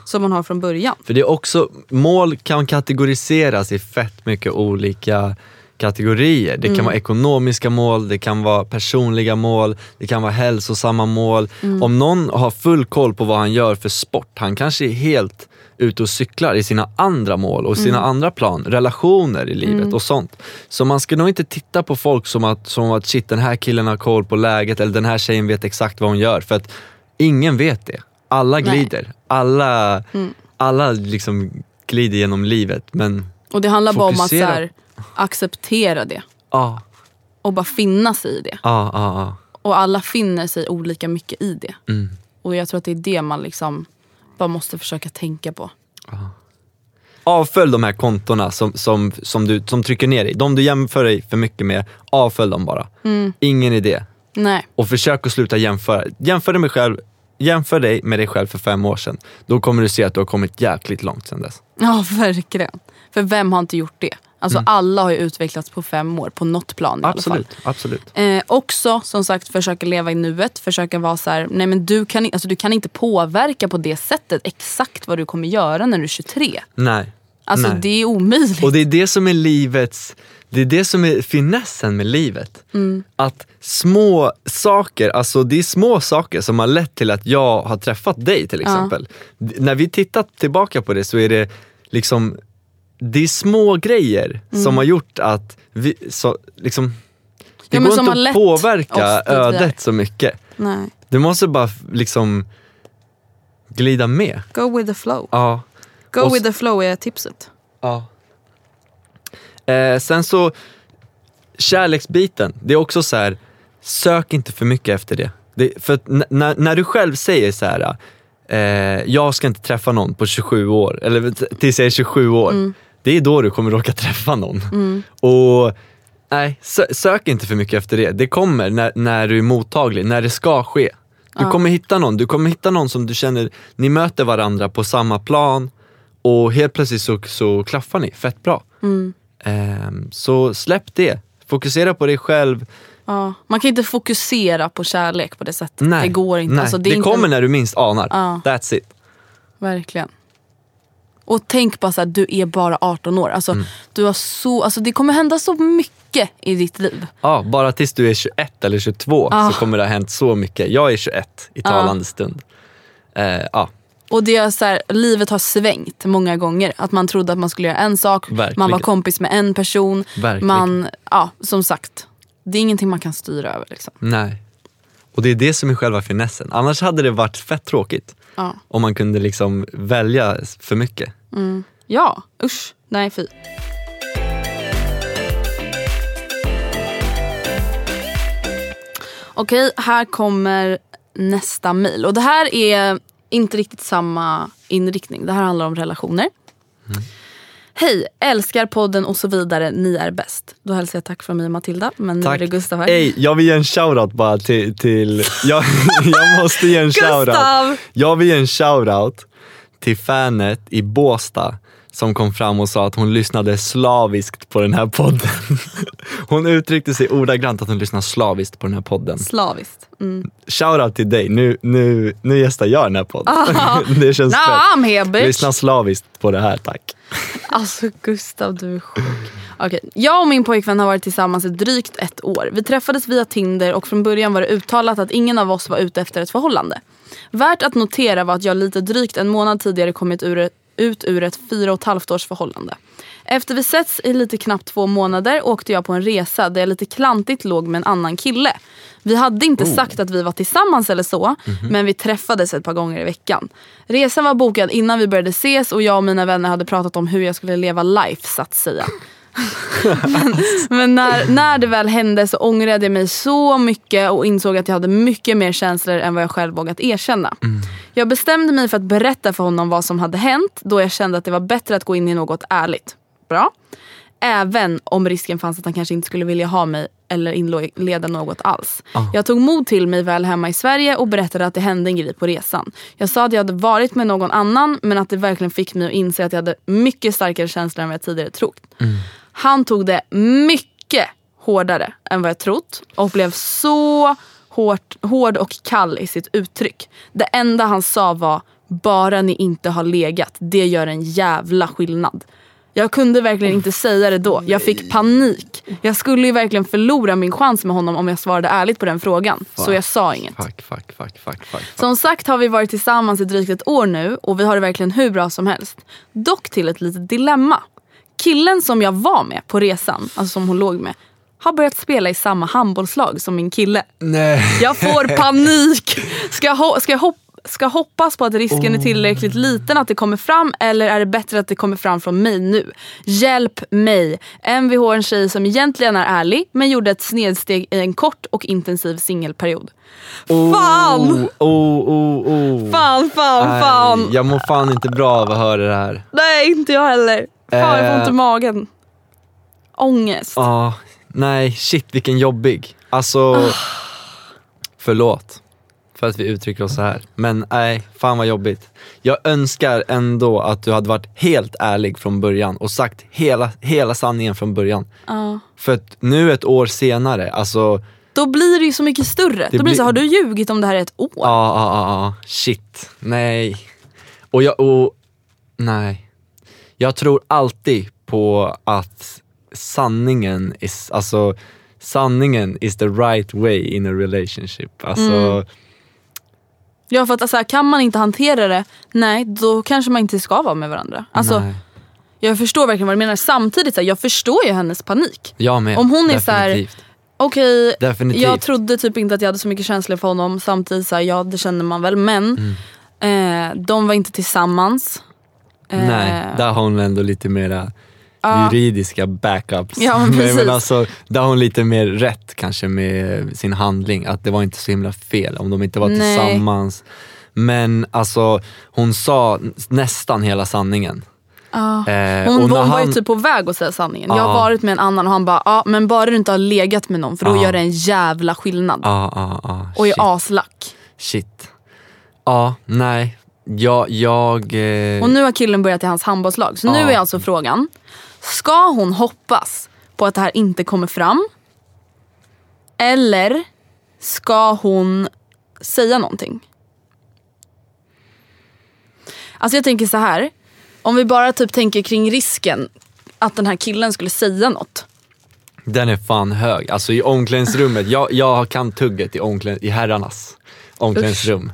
som man har från början. För det är också, mål kan kategoriseras i fett mycket olika kategorier. Det kan vara ekonomiska mål, det kan vara personliga mål, det kan vara hälsosamma mål. Om någon har full koll på vad han gör för sport, han kanske är helt ute och cyklar i sina andra mål och sina andra plan, relationer i livet och sånt. Så man ska nog inte titta på folk som att, som att shit den här killen har koll på läget eller den här tjejen vet exakt vad hon gör. För att ingen vet det. Alla Nej. glider. Alla, alla liksom glider genom livet men Och det handlar bara om att så Fokusera. här, acceptera det ja, och bara finna sig i det. ja, ja. Och alla finner sig olika mycket i det. Mm. Och jag tror att det är det man liksom bara måste försöka tänka på. Avfölj de här kontona som, som, som, du, som trycker ner dig. De du jämför dig för mycket med, avfölj dem bara. Mm. Ingen idé. Nej. Och försök att sluta jämföra. Jämför dig, med själv, jämför dig med dig själv för fem år sedan. Då kommer du se att du har kommit jäkligt långt sedan dess. Ja, verkligen. För vem har inte gjort det? Alltså alla har ju utvecklats på fem år på något plan i alla fall. Absolut, absolut. Eh, också som sagt försöka leva i nuet. Försöka vara så här, nej men du kan, alltså, du kan inte påverka på det sättet exakt vad du kommer göra när du är 23. Nej. Alltså Nej. det är omöjligt. Och det är det som är livets, det är det som är finessen med livet. Mm. Att små saker, alltså det är små saker som har lett till att jag har träffat dig till exempel. D- När vi tittar tillbaka på det så är det liksom, det är små grejer Mm. som har gjort att vi, så, liksom, det Ja, går inte att påverka ödet så mycket. nej. Du måste bara liksom glida med. Go with the flow. Ja. Go Och with the flow är tipset. Ja. Eh, sen så, kärleksbiten. Det är också så här, sök inte för mycket efter det. det för när, när du själv säger så här, eh, jag ska inte träffa någon på 27 år, eller tills jag är 27 år. Det är då du kommer råka träffa någon. Och nej, sö- sök inte för mycket efter det. Det kommer när, när du är mottaglig, när det ska ske. Du kommer hitta någon, du kommer hitta någon som du känner, ni möter varandra på samma plan och helt plötsligt så, så klaffar ni fett bra. Ehm, så släpp det, fokusera på dig själv. Ja. Man kan inte fokusera på kärlek på det sättet. Nej, det går inte. nej. Alltså, det är inte kommer när du minst anar. Ja. That's it. Verkligen. Och tänk bara så här, du är bara 18 år. Alltså, Mm. du har så, alltså, det kommer hända så mycket i ditt liv. Ja, bara tills du är 21 eller 22 Ah. så kommer det ha hänt så mycket. Jag är 21 i talande stund. Eh, ja, Och det är så här, livet har svängt många gånger. Att man trodde att man skulle göra en sak, Verkligen. man var kompis med en person. Verkligen. Man, ja, som sagt, det är ingenting man kan styra över. Liksom. nej. Och det är det som är själva finessen. Annars hade det varit fett tråkigt. Ja. Om man kunde liksom välja för mycket. Ja, usch. Nej, fy. Okej, här kommer nästa mejl. Och det här är inte riktigt samma inriktning. Det här handlar om relationer. Hej, älskar podden och så vidare. Ni är bäst. Då hälsar jag tack från mig och Matilda. Men nu är det Gustav här. Ey, jag vill ge en shoutout bara till, till jag, jag måste ge en shoutout. Gustav! Jag vill ge en shoutout till fanet i Båstad som kom fram och sa att hon lyssnade slaviskt på den här podden. Hon uttryckte sig ordagrant att hon lyssnar slaviskt på den här podden. Slaviskt. Mm. Shoutout till dig, nu, nu, nu gästar jag den här podden. det känns Nah, fett. Lyssna slaviskt på det här tack. Alltså Gustav, du är sjuk. Okej, Jag och min pojkvän har varit tillsammans i drygt ett år. Vi träffades via Tinder och från början var det uttalat att ingen av oss var ute efter ett förhållande. Värt att notera var att jag lite drygt en månad tidigare kommit ur, ut ur ett fyra och ett halvt års förhållande. Efter vi setts i lite knappt två månader åkte jag på en resa där jag lite klantigt låg med en annan kille. Vi hade inte sagt att vi var tillsammans eller så, men vi träffades ett par gånger i veckan. Resan var bokad innan vi började ses och jag och mina vänner hade pratat om hur jag skulle leva life så att säga. Men men när, när det väl hände så ångrade jag mig så mycket och insåg att jag hade mycket mer känslor än vad jag själv vågat erkänna. Jag bestämde mig för att berätta för honom vad som hade hänt då jag kände att det var bättre att gå in i något ärligt. Bra. Även om risken fanns att han kanske inte skulle vilja ha mig eller inleda något alls. Jag tog mod till mig väl hemma i Sverige och berättade att det hände en grej på resan. Jag sa att jag hade varit med någon annan men att det verkligen fick mig att inse att jag hade mycket starkare känslor än vad jag tidigare trott. Han tog det mycket hårdare än vad jag trott och blev så hårt, hård och kall i sitt uttryck. Det enda han sa var bara ni inte har legat, det gör en jävla skillnad. Jag kunde verkligen inte säga det då. Jag fick panik. Jag skulle ju verkligen förlora min chans med honom om jag svarade ärligt på den frågan. Så jag sa inget. Fuck, fuck, fuck, fuck, fuck. Som sagt har vi varit tillsammans i drygt ett år nu och vi har det verkligen hur bra som helst. Dock till ett litet dilemma. Killen som jag var med på resan, alltså som hon låg med, har börjat spela i samma handbollslag som min kille. Nej. Jag får panik! Ska jag, ska jag hop- ska hoppas på att risken är tillräckligt liten att det kommer fram eller är det bättre att det kommer fram från mig nu? Hjälp mig! Mvh en tjej som egentligen är ärlig men gjorde ett snedsteg i en kort och intensiv singelperiod. Fan! Oh, oh, oh, oh. Fan, fan, Nej, fan! Jag mår fan inte bra av att höra det här. Nej, inte jag heller. Fan, jag får Eh. ont i magen. Ångest. Ja, nej shit vilken jobbig. Alltså, Ah. förlåt. för att vi uttrycker oss så här. Men nej, fan vad jobbigt. Jag önskar ändå att du hade varit helt ärlig från början och sagt hela, hela sanningen från början. Ja. För att nu ett år senare, alltså Då blir det ju så mycket större. Det Då blir det så, har du ljugit om det här i ett år? Ja, ja, ja, ja. shit. Nej. Och jag, och, nej. Jag tror alltid på att sanningen is, alltså sanningen is the right way in a relationship. Alltså, Mm. Ja för att alltså, kan man inte hantera det, nej då kanske man inte ska vara med varandra. Alltså, nej. jag förstår verkligen vad du menar. Samtidigt, så här, jag förstår ju hennes panik. Jag med. Om hon är så här, Definitivt. Okej, Definitivt. jag trodde typ inte att jag hade så mycket känslor för honom. Samtidigt, så här, ja det känner man väl. Men Mm. eh, de var inte tillsammans. Eh, Nej, där har hon ändå lite mera juridiska backups. Ja, men men, men alltså, där har hon lite mer rätt kanske med sin handling. Att det var inte så himla fel om de inte var Nej. tillsammans. Men alltså hon sa nästan hela sanningen. ja. Eh, Hon, hon var ju typ på väg att säga sanningen. Jag har varit med en annan och han bara, ja men bara du inte har legat med någon för då Ja. gör det en jävla skillnad. Ja. och är aslack. shit. Ja, nej. Jag, jag... Eh, Och nu har killen börjat i hans handbollslag. Så nu Ja. är alltså frågan, ska hon hoppas på att det här inte kommer fram? Eller ska hon säga någonting? Alltså jag tänker så här. Om vi bara typ tänker kring risken att den här killen skulle säga något. Den är fan hög. Alltså i omklädningsrummet, jag, jag kan tugget i, omkläd, i herrarnas omklädningsrum.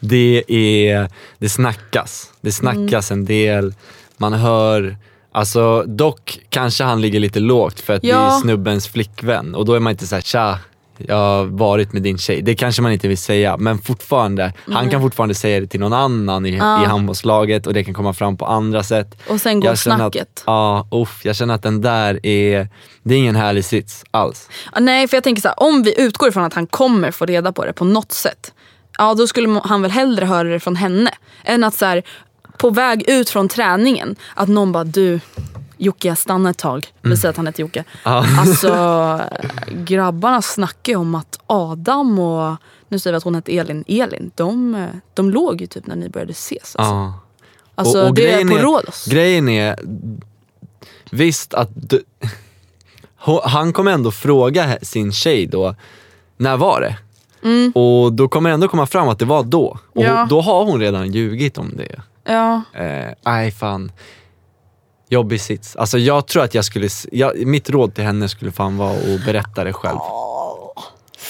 Det är, det snackas. Det snackas en del, man hör, alltså dock kanske han ligger lite lågt för att det Ja. är snubbens flickvän och då är man inte såhär tja, jag har varit med din tjej. Det kanske man inte vill säga men fortfarande, han kan fortfarande säga det till någon annan i, i handbollslaget och det kan komma fram på andra sätt. Och sen går Jag snacket. Att, ja, uff, jag känner att den där är, det är ingen härlig sits alls. Ja, Nej för jag tänker så här, om vi utgår ifrån att han kommer få reda på det på något sätt. Ja då skulle han väl hellre höra det från henne. Än att så här, på väg ut från träningen, att någon bara du Jocke jag stannar ett tag. Vi säger att han heter Jocke. Alltså grabbarna snackar ju om att Adam och, nu säger vi att hon heter Elin, Elin, de, de låg ju typ när ni började ses. Alltså, Ja. alltså det är på Rhodos. Grejen är, visst att du, han kommer ändå fråga sin tjej då, när var det? Och då kommer det ändå komma fram att det var då. Och Mm. Ja. då har hon redan ljugit om det. Ja. Eh, Nej fan. Jobbig sits. Alltså jag tror att jag skulle, jag, mitt råd till henne skulle fan vara att berätta det själv.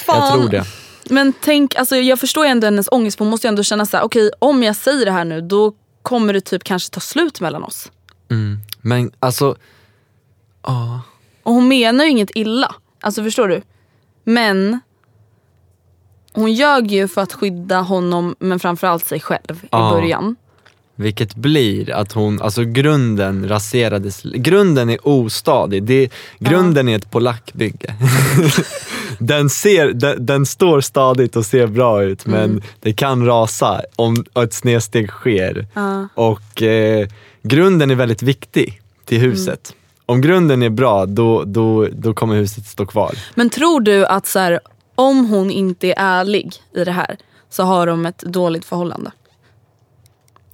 Jag tror det. Men tänk, alltså jag förstår ju ändå hennes ångest för hon måste ju ändå känna så här: okej om jag säger det här nu då kommer det typ kanske ta slut mellan oss. Mm. Men alltså, ja. Och hon menar ju inget illa. Alltså förstår du? Men hon ljög ju för att skydda honom men framförallt sig själv i Ja. början. Vilket blir att hon, alltså grunden raserades, grunden är ostadig. Det, grunden är ett polackbygge. den, ser, den, den står stadigt och ser bra ut men det kan rasa om ett snedsteg sker. Och eh, grunden är väldigt viktig till huset. Om grunden är bra då, då, då kommer huset stå kvar. Men tror du att så här, om hon inte är ärlig i det här så har de ett dåligt förhållande?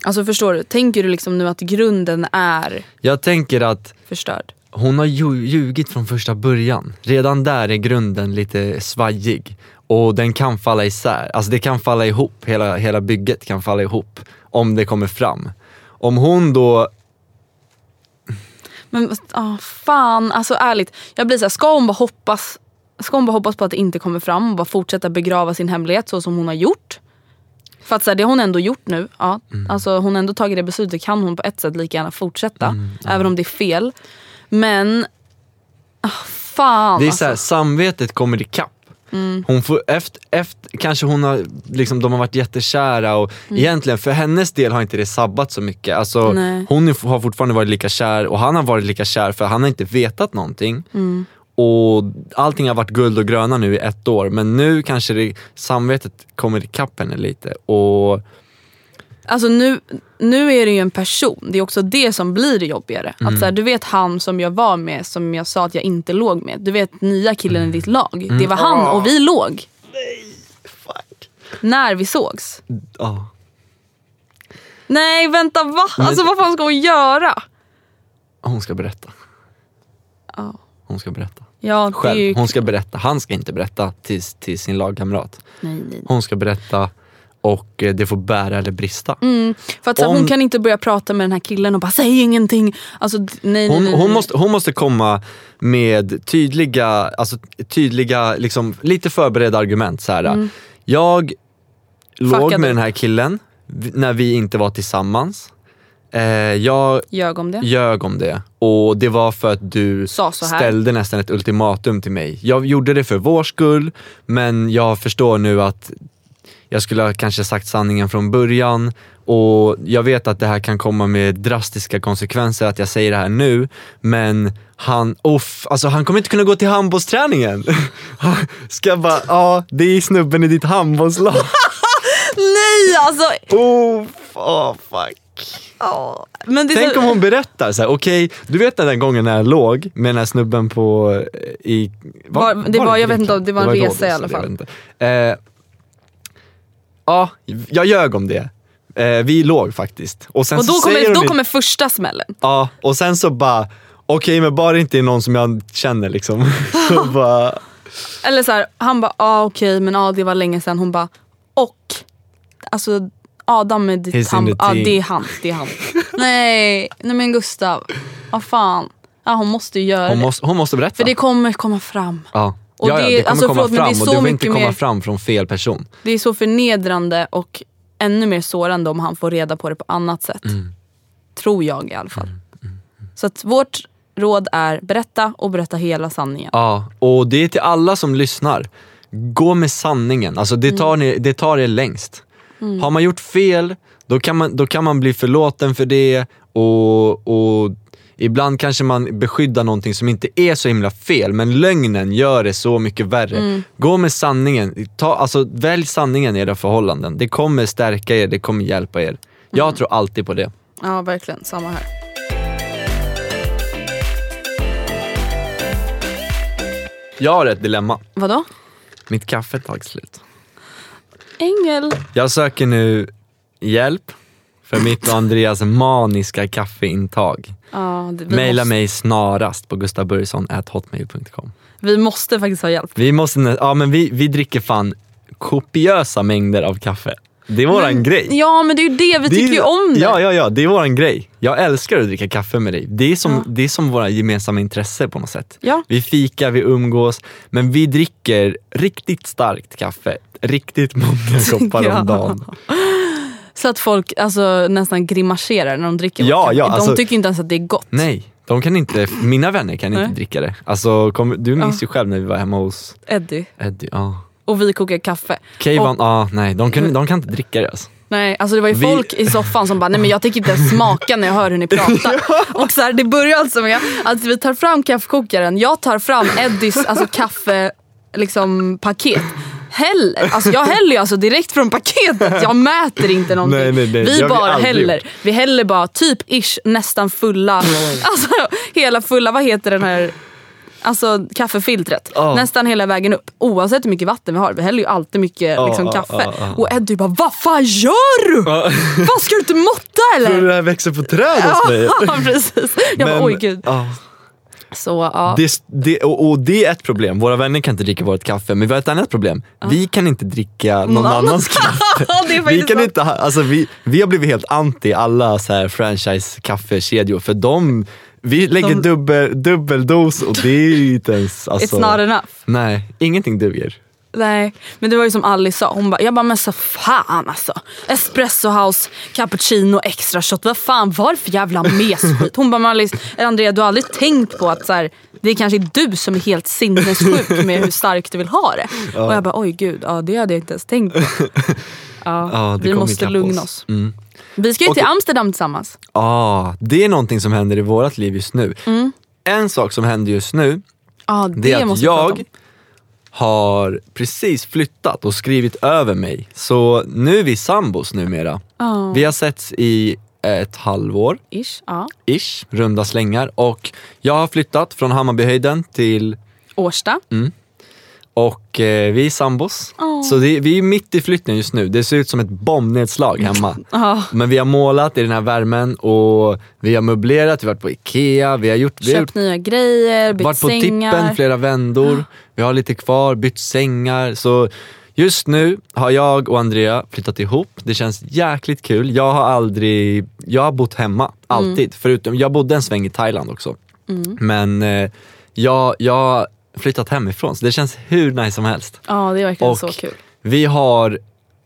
Alltså förstår du? Tänker du liksom nu att grunden är Jag tänker att förstörd? Hon har ju ljugit från första början. Redan där är grunden lite svajig. Och den kan falla isär. Alltså det kan falla ihop, hela, hela bygget kan falla ihop. Om det kommer fram. Om hon då, Men ah, fan, alltså ärligt. Jag blir så här, ska hon bara hoppas Ska hon bara hoppas på att det inte kommer fram och bara fortsätta begrava sin hemlighet så som hon har gjort? För att så här, det har hon ändå gjort nu. Ja, alltså, hon har ändå tagit det beslutet. Kan hon på ett sätt lika gärna fortsätta. Även om det är fel. Men, ah, fan det är så här, alltså. samvetet kommer ikapp. Hon får, efter, efter, kanske hon har, liksom, de har varit jättekära och egentligen för hennes del har inte det sabbat så mycket. Alltså, Nej. hon har fortfarande varit lika kär och han har varit lika kär för han har inte vetat någonting. Och allting har varit guld och gröna nu i ett år men nu kanske det, samvetet kommer ikapp henne lite. Och Alltså nu, nu är det ju en person. Det är också det som blir det jobbigare. Mm. Att så här, du vet han som jag var med, som jag sa att jag inte låg med. Du vet nya killen Mm. i ditt lag. Det var han och vi låg. när vi sågs. Ja. Nej vänta va? Alltså vad fan ska hon göra? Hon ska berätta. Ja. Hon ska berätta. Ja, Själv. ju... Hon ska berätta. Han ska inte berätta till, till sin lagkamrat. Nej. Hon ska berätta och eh, det får bära eller brista. Mm, för att Om- hon kan inte börja prata med den här killen och bara säg ingenting. Alltså nej, Hon, nej, nej. hon, måste, hon måste komma med tydliga, alltså tydliga, liksom, lite förberedda argument. Så här. Jag låg Mm. Fuckade. med den här killen när vi inte var tillsammans. Eh, jag Ljög om det. ljög om det och det var för att du ställde nästan ett ultimatum till mig. Jag gjorde det för vår skull men jag förstår nu att jag skulle ha kanske sagt sanningen från början och jag vet att det här kan komma med drastiska konsekvenser att jag säger det här nu men han, off, alltså han kommer inte kunna gå till handbollsträningen. Han Ska bara, ja det är snubben i ditt handbollslag. Nej alltså! Oh, oh fuck. Men det är Tänk så... om hon berättar så här, okej, du vet den gången när jag låg med den här snubben på, eh, i, Var- det var- jag vet inte, det var en i resa i Rhodos, alla fall. Eh, ja, jag ljög om det. Eh, vi låg faktiskt. Och, sen Och då så kommer, då det- kommer första smällen. Ja, och sen så bara, okej men bara det inte är någon som jag känner liksom. så bara, Eller så här, han bara ah, okej men ah, det var länge sedan. Hon bara och alltså Adam He's ditt in han, the ah, team. det är han. Det är han. nej, nej men Gustav. Vad fan. Ja, hon måste ju göra hon, måste, hon måste berätta. För det kommer komma fram. ja. och ja, ja, det- det kommer alltså, komma förlåt, fram och det vill inte komma mer- fram från fel person. Det är så förnedrande och ännu mer sårande om han får reda på det på annat sätt. Mm. Tror jag i alla fall. Så att vårt råd är berätta och berätta hela sanningen. Ja, och det är till alla som lyssnar. Gå med sanningen, alltså det tar, ni, det tar er längst. Har man gjort fel, då kan man, då kan man bli förlåten för det och, och ibland kanske man beskyddar någonting som inte är så himla fel, men lögnen gör det så mycket värre. Gå med sanningen, Ta, alltså, välj sanningen i era förhållanden. Det kommer stärka er, det kommer hjälpa er. Jag tror alltid på det. Ja verkligen, samma här. Jag har ett dilemma. Vadå? Mitt kaffe tagit slut. Ängel. Jag söker nu hjälp för mitt och Andreas maniska kaffeintag. Ja, det, Maila måste, mig snarast på gustavburgsson.hotmail.com. vi måste faktiskt ha hjälp. Vi måste, ja men vi, vi dricker fan kopiösa mängder av kaffe. Det är våran grej. Ja men det är ju det, vi Det tycker ju om det. Ja, ja, ja, det är våran grej. Jag älskar att dricka kaffe med dig. Det är som, det är som våra gemensamma intresse på något sätt. Ja. Vi fikar, vi umgås, men vi dricker riktigt starkt kaffe. Riktigt många koppar Ja. om dagen. Så att folk alltså, nästan grimaserar när de dricker Ja, kaffe. ja, De alltså- tycker inte ens att det är gott. Nej, de kan inte, mina vänner kan inte dricka det. Alltså, kom, du minns ju själv när vi var hemma hos Eddie. Eddie. Ja. Och vi kokar kaffe. Keivan, ja nej de kan, de kan inte dricka det alltså. Nej, alltså det var ju Vi- folk i soffan som bara, nej men jag tänker inte ens smaka när jag hör hur ni pratar. Och så här, det börjar alltså med att vi tar fram kaffekokaren, jag tar fram Eddies alltså, kaffe, liksom, paket. Häller, alltså jag häller ju alltså direkt från paketet, jag mäter inte någonting. Nej, nej, nej, vi bara häller. gjort. Vi häller bara typ ish nästan fulla, alltså hela fulla, vad heter den här Alltså kaffefiltret. Ja. Nästan hela vägen upp. Oavsett hur mycket vatten vi har. Vi häller ju alltid mycket Ja, liksom, ja, kaffe. ja, ja. Och Eddie bara, vad fan gör du? Fan ska du inte måtta Tror du eller? det här växer på träd hos mig? Ja precis. Jag bara, oj gud. ja, Så ja. det, det, och, och det är ett problem, våra vänner kan inte dricka vårt kaffe, men vi har ett annat problem. Vi kan inte dricka någon annans kaffe. Vi, kan inte alltså vi, vi har blivit helt anti alla så här franchise kaffekedjor för de, vi lägger De- dubbel, dubbeldos och det är ju inte ens... Alltså, It's not enough. Nej, ingenting duger. Nej, men det var ju som Alice sa. Hon bara, jag bara, men så fan alltså. Espresso house, cappuccino, extra shot. Vad fan var det för jävla messkit? Hon bara, men Alice, Andrea du har aldrig tänkt på att så här, det är kanske du som är helt sinnessjuk med hur starkt du vill ha det. Och jag bara, oj gud, ja, det hade jag inte ens tänkt på. Ja, Ja, det vi måste lugna oss. Mm. Vi ska ju till Okej. Amsterdam tillsammans. Ah, det är någonting som händer i vårt liv just nu. En sak som händer just nu, Ja, det, det är att jag har precis flyttat och skrivit över mig. Så nu är vi sambos numera. Ja. Vi har setts i ett halvår, Ish, ja. ish, runda slängar. Och jag har flyttat från Hammarbyhöjden till, Årsta. Och eh, vi är sambos. Åh. Så det, vi är mitt i flytten just nu. Det ser ut som ett bombnedslag hemma. Men vi har målat i den här värmen och vi har möblerat, vi har varit på IKEA, vi har gjort, vi har gjort Köpt nya grejer, bytt varit på sängar. tippen flera vändor, vi har lite kvar, bytt sängar. Så just nu har jag och Andrea flyttat ihop. Det känns jäkligt kul. Jag har aldrig, jag har bott hemma, alltid. Förutom, jag bodde en sväng i Thailand också. Men eh, jag, jag flyttat hemifrån så det känns hur nice som helst. Ja det är verkligen Och så kul. Vi har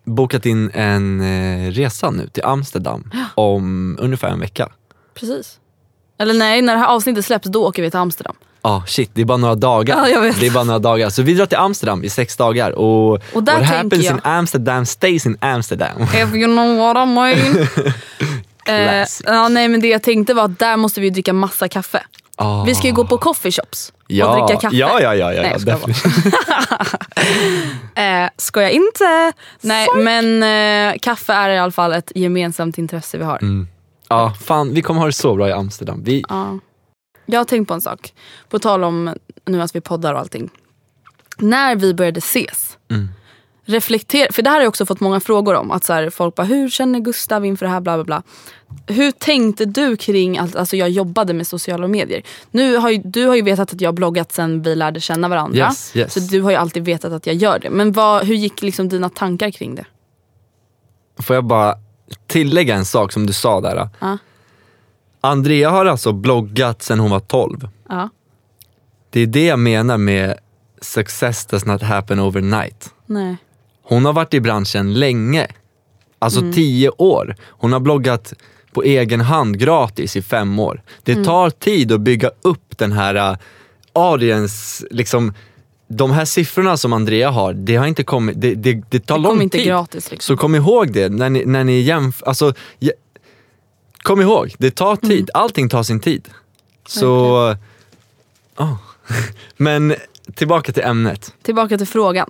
bokat in en eh, resa nu till Amsterdam om ungefär en vecka. Precis. Eller nej, när det här avsnittet släpps då åker vi till Amsterdam. Ah, shit, det är bara några dagar. Ja. Det är bara några dagar. Så vi drar till Amsterdam i sex dagar och, Och what happens jag- in Amsterdam stays in Amsterdam. If you know what I mean. eh, ja, nej men det jag tänkte var att där måste vi dricka massa kaffe. Ah. Vi ska ju gå på coffeeshops ja. och dricka kaffe. Ja, ja, ja. ja, Nej, ja jag skojar definitivt. Eh, inte? Nej men eh, kaffe är i alla fall ett gemensamt intresse vi har. Mm. Ja, fan vi kommer ha det så bra i Amsterdam. Vi, Ja. Jag har tänkt på en sak. På tal om nu att vi poddar och allting. När vi började ses. Mm. Reflektera, för det här har jag också fått många frågor om. Att så här, folk bara, hur känner Gustav inför det här? Bla, bla, bla. Hur tänkte du kring att alltså, jag jobbade med sociala medier? Nu har ju, du har ju vetat att jag har bloggat sen vi lärde känna varandra. Yes, yes. Så du har ju alltid vetat att jag gör det. Men vad, hur gick liksom dina tankar kring det? Får jag bara tillägga en sak som du sa där. Ja. Andrea har alltså bloggat sedan hon var 12. Ja. Det är det jag menar med success does not happen overnight. Nej. Hon har varit i branschen länge. Alltså Mm. tio år. Hon har bloggat på egen hand gratis i fem år. Det Mm. tar tid att bygga upp den här uh, audience, liksom de här siffrorna som Andrea har, det har inte kommit, det, det, det tar Det lång tid. gratis, liksom. Så kom ihåg det när ni, när ni jämför, alltså, ja, kom ihåg, det tar tid. Mm. Allting tar sin tid. Så, ja. Men tillbaka till ämnet. Tillbaka till frågan.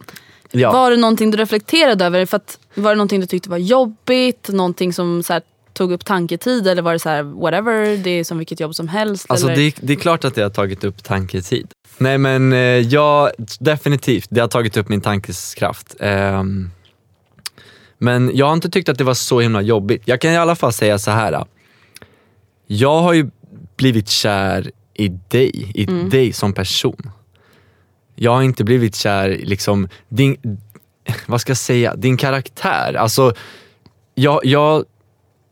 Ja. Var det någonting du reflekterade över? För att, var det någonting du tyckte var jobbigt? Någonting som så här, tog upp tanketid? Eller var det så här, whatever, det är som vilket jobb som helst? Alltså det, det är klart att det har tagit upp tanketid. Nej men eh, ja, definitivt, det har tagit upp min tankeskraft. Ehm, men jag har inte tyckt att det var så himla jobbigt. Jag kan i alla fall säga så här. Jag har ju blivit kär i dig, i Mm. dig som person. Jag har inte blivit kär liksom din, vad ska jag säga, din karaktär. Alltså, jag, jag,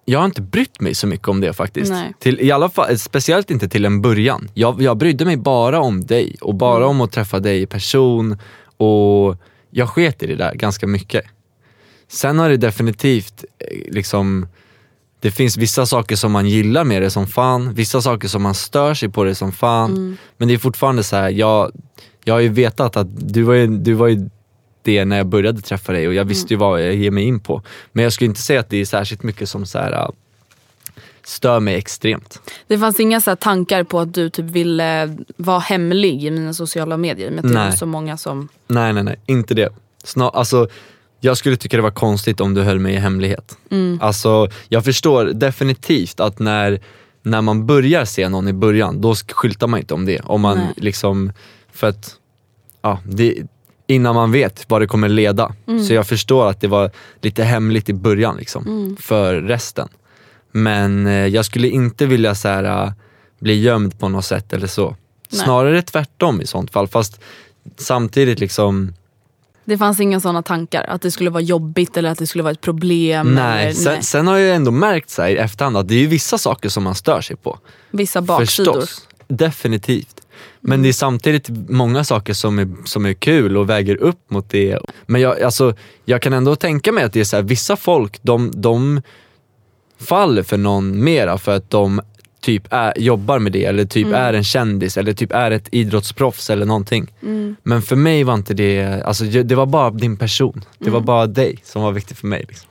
jag har inte brytt mig så mycket om det faktiskt. Nej. Till, I alla fall, speciellt inte till en början. Jag, jag brydde mig bara om dig och bara Mm. om att träffa dig i person och jag sket i det där ganska mycket. Sen har det definitivt eh, liksom det finns vissa saker som man gillar med det som fan, vissa saker som man stör sig på det som fan. Mm. Men det är fortfarande så här, jag, jag har ju vetat att du var ju, du var ju det när jag började träffa dig och jag visste ju vad jag ger mig in på. Men jag skulle inte säga att det är särskilt mycket som så här, äh, stör mig extremt. Det fanns inga så tankar på att du typ ville vara hemlig i mina sociala medier? Med att det Nej. så många som... Nej nej nej, inte det. Snar, alltså, jag skulle tycka det var konstigt om du höll mig i hemlighet. Alltså, jag förstår definitivt att när, när man börjar se någon i början, då sk- skyltar man inte om det. Om man Nej. liksom, för att, ja, det, innan man vet vad det kommer leda. Så jag förstår att det var lite hemligt i början liksom, för resten. Men eh, jag skulle inte vilja så här, äh, bli gömd på något sätt eller så. Nej. Snarare tvärtom i sånt fall. Fast samtidigt liksom, Det fanns inga sådana tankar? Att det skulle vara jobbigt eller att det skulle vara ett problem? nej. Eller, Sen, sen har jag ändå märkt så i efterhand att det är ju vissa saker som man stör sig på. Vissa baksidor? Förstås, definitivt. Men det är samtidigt många saker som är, som är kul och väger upp mot det. Men jag, alltså, jag kan ändå tänka mig att det är så här, vissa folk de, de faller för någon mera för att de typ är, jobbar med det eller typ är en kändis eller typ är ett idrottsproffs eller någonting. Men för mig var inte det, alltså det var bara din person. Det var bara dig som var viktig för mig. Liksom.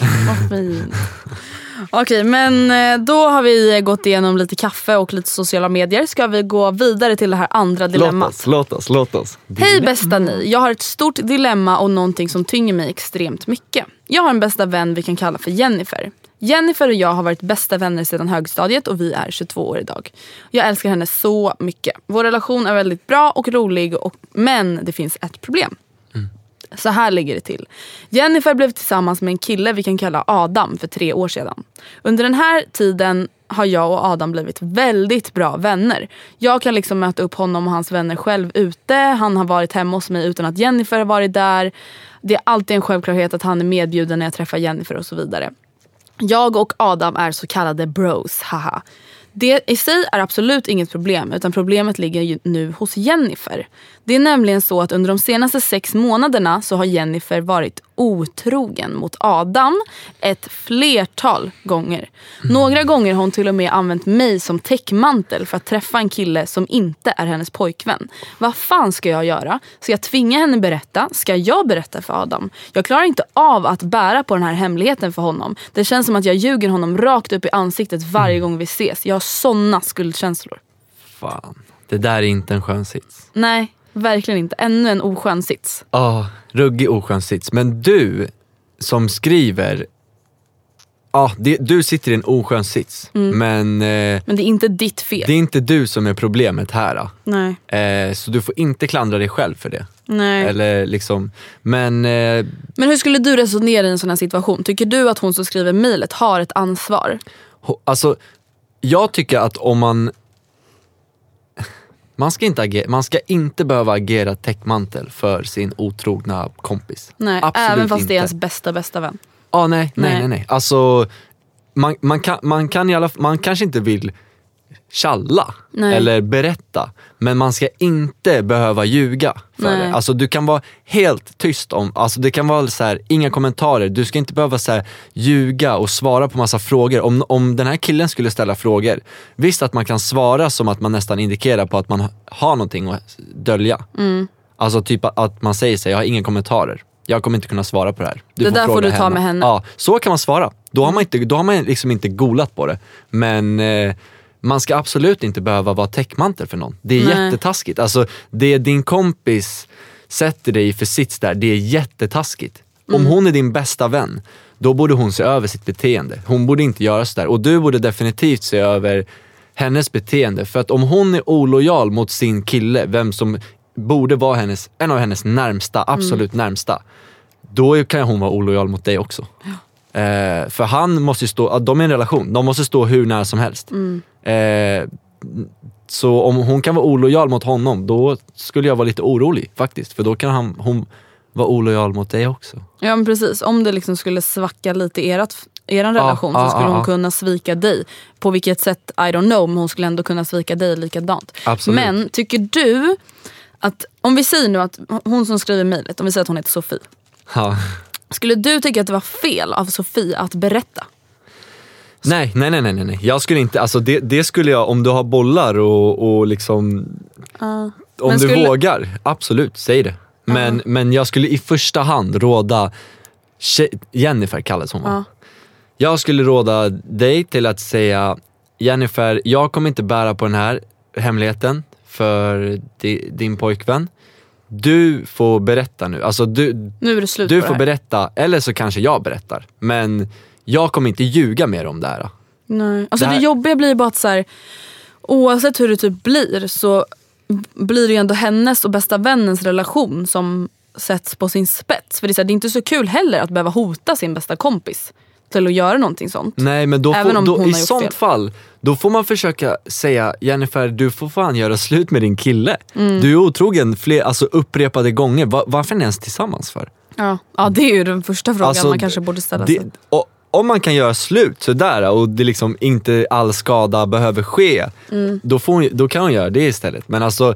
Vad fint. Okej, men eh, då har vi gått igenom lite kaffe och lite sociala medier. Ska vi gå vidare till det här andra Låt dilemmat? oss, låt oss, låt oss. Hej bästa ni, jag har ett stort dilemma och någonting som tynger mig extremt mycket. Jag har en bästa vän vi kan kalla för Jennifer. Jennifer och jag har varit bästa vänner sedan högstadiet och vi är 22 år idag. Jag älskar henne så mycket. Vår relation är väldigt bra och rolig och, men det finns ett problem. Så här ligger det till. Jennifer blev tillsammans med en kille vi kan kalla Adam för tre år sedan. Under den här tiden har jag och Adam blivit väldigt bra vänner. Jag kan liksom möta upp honom och hans vänner själv ute. Han har varit hemma hos mig utan att Jennifer har varit där. Det är alltid en självklarhet att han är medbjuden när jag träffar Jennifer och så vidare. Jag och Adam är så kallade bros, haha. Det i sig är absolut inget problem utan problemet ligger ju nu hos Jennifer. Det är nämligen så att under de senaste sex månaderna så har Jennifer varit otrogen mot Adam ett flertal gånger. Några gånger har hon till och med använt mig som täckmantel för att träffa en kille som inte är hennes pojkvän. Vad fan ska jag göra? Ska jag tvinga henne berätta? Ska jag berätta för Adam? Jag klarar inte av att bära på den här hemligheten för honom. Det känns som att jag ljuger honom rakt upp i ansiktet varje gång vi ses. Jag har såna skuldkänslor. Fan, det där är inte en skön sits. Nej, verkligen inte. Ännu en oskön sits. Ja, ruggig oskön sits. Men du som skriver, ja, det, du sitter i en oskön sits. Men eh, Men det är inte ditt fel. det är inte du som är problemet här. Eh, så du får inte klandra dig själv för det. Nej. Eller liksom, men eh, Men hur skulle du resonera i en sån här situation? Tycker du att hon som skriver mejlet har ett ansvar? alltså, jag tycker att om man man ska, inte agera, man ska inte behöva agera täckmantel för sin otrogna kompis. Nej, Absolut även fast inte. det är ens bästa bästa vän. Ja, nej, nej, Nej. nej. nej. Alltså, man, man, kan, man, kan i alla, man kanske inte vill tjalla Nej. eller berätta, men man ska inte behöva ljuga för Nej. det. Alltså, du kan vara helt tyst om, alltså, det kan vara så här, inga kommentarer, du ska inte behöva så här, ljuga och svara på massa frågor. Om, om den här killen skulle ställa frågor, visst att man kan svara som att man nästan indikerar på att man ha- har någonting att dölja. Mm. Alltså typ att man säger sig, jag har inga kommentarer. Jag kommer inte kunna svara på det här. Det där får du ta med henne. Ja, så kan man svara. Då har man, inte, då har man liksom inte golat på det. Men eh, man ska absolut inte behöva vara täckmantel för någon. Det är Nej. jättetaskigt. Alltså, det din kompis sätter dig för sits där, det är jättetaskigt. Om Mm. hon är din bästa vän, då borde hon se över sitt beteende. Hon borde inte göra sådär. Och du borde definitivt se över hennes beteende. För att om hon är olojal mot sin kille, vem som borde vara hennes, en av hennes närmsta, absolut närmsta, då kan hon vara olojal mot dig också. Eh, för han måste ju stå, de är en relation, de måste stå hur nära som helst. Eh, så om hon kan vara olojal mot honom, då skulle jag vara lite orolig faktiskt. För då kan han, hon vara olojal mot dig också. Ja men precis, om det liksom skulle svacka lite i eran relation ja, så skulle ja, hon ja. kunna svika dig. På vilket sätt, I don't know, men hon skulle ändå kunna svika dig likadant. Absolut. Men tycker du att, om vi säger nu att hon som skriver mejlet, om vi säger att hon heter Sofie. Skulle du tycka att det var fel av Sofie att berätta? Nej, nej, nej, nej, nej, nej. Jag skulle inte, alltså det, det skulle jag, om du har bollar och, och liksom, om Men du skulle- vågar, absolut, säg det. Men, men jag skulle i första hand råda, Jennifer kallas hon va? Ja. Jag skulle råda dig till att säga, Jennifer, jag kommer inte bära på den här hemligheten för di, din pojkvän. Du får berätta nu. Alltså du, Nu är det slut du får det berätta, eller så kanske jag berättar. Men jag kommer inte ljuga mer om det här. Nej. Alltså Det det, här- jobbiga blir bara att så här, oavsett hur det typ blir så blir det ju ändå hennes och bästa vännens relation som sätts på sin spets. För det är, så här, det är inte så kul heller att behöva hota sin bästa kompis till att göra någonting sånt. Nej men då får, då, i sånt fel. fall, då får man försöka säga Jennifer du får fan göra slut med din kille. Mm. Du är otrogen fler, alltså upprepade gånger, Va, varför är ni ens tillsammans för? Ja. ja det är ju den första frågan Alltså, man kanske borde ställa det, sig. och, om man kan göra slut sådär och det liksom inte all skada behöver ske, Mm. då, hon- då kan hon göra det istället. Men alltså,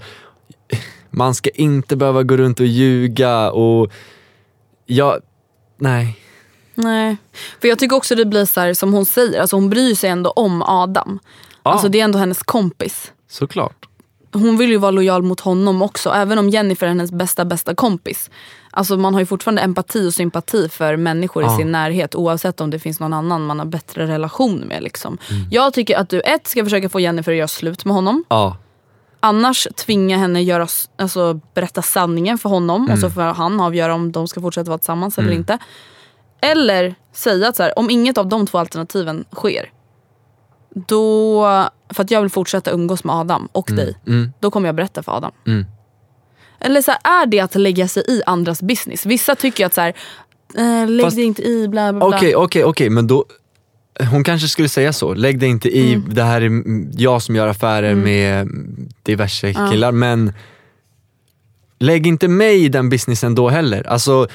man ska inte behöva gå runt och ljuga och ja, nej. Nej. För jag tycker också det blir så här, som hon säger, alltså hon bryr sig ändå om Adam. Ja. Alltså det är ändå hennes kompis. Såklart. hon vill ju vara lojal mot honom också. Även om Jennifer är hennes bästa bästa kompis. Alltså man har ju fortfarande empati och sympati för människor Ja. i sin närhet. Oavsett om det finns någon annan man har bättre relation med. Liksom. Jag tycker att du ett ska försöka få Jennifer att göra slut med honom. Ja. Annars tvinga henne göra, alltså, berätta sanningen för honom. Och så får han avgöra om de ska fortsätta vara tillsammans eller inte. Eller säga att så här, om inget av de två alternativen sker. Då, för att jag vill fortsätta umgås med Adam och dig. Mm. Då kommer jag berätta för Adam. Mm. Eller så här, är det att lägga sig i andras business? Vissa tycker att så här, eh, lägg Fast- dig inte i bla bla bla. Okej, okej, okej, men då hon kanske skulle säga så, lägg dig inte i, Mm. det här är mm, jag som gör affärer med diverse killar men lägg inte mig i den businessen då heller. Alltså,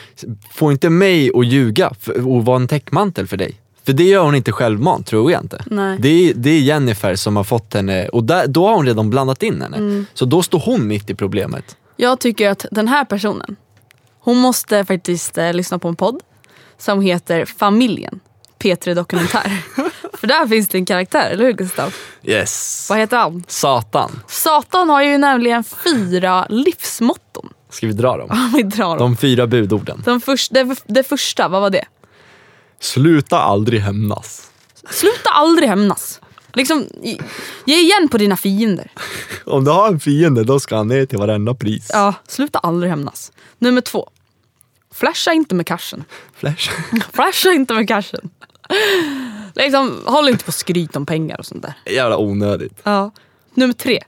få inte mig att ljuga för, och vara en täckmantel för dig. För det gör hon inte självmant, tror jag inte. Nej. Det är, det är Jennifer som har fått henne, och där, då har hon redan blandat in henne. Mm. Så då står hon mitt i problemet. Jag tycker att den här personen, hon måste faktiskt eh, lyssna på en podd som heter Familjen. P3 Dokumentär. För där finns det en karaktär, eller hur Gustav? Yes. Vad heter han? Satan. Satan har ju nämligen fyra livsmotton. Ska vi dra dem? Om vi drar dem. De fyra budorden. De först, det, det första, vad var det? Sluta aldrig hämnas. Sluta aldrig hämnas. Liksom, ge- ge igen på dina fiender. Om du har en fiende då ska han ner till varenda pris. Ja, sluta aldrig hämnas. Nummer två. Flasha inte med cashen. Flash. Flasha inte med cashen. Liksom, håll inte på och skryt om pengar och sånt där. Jävla onödigt. Ja. Nummer tre.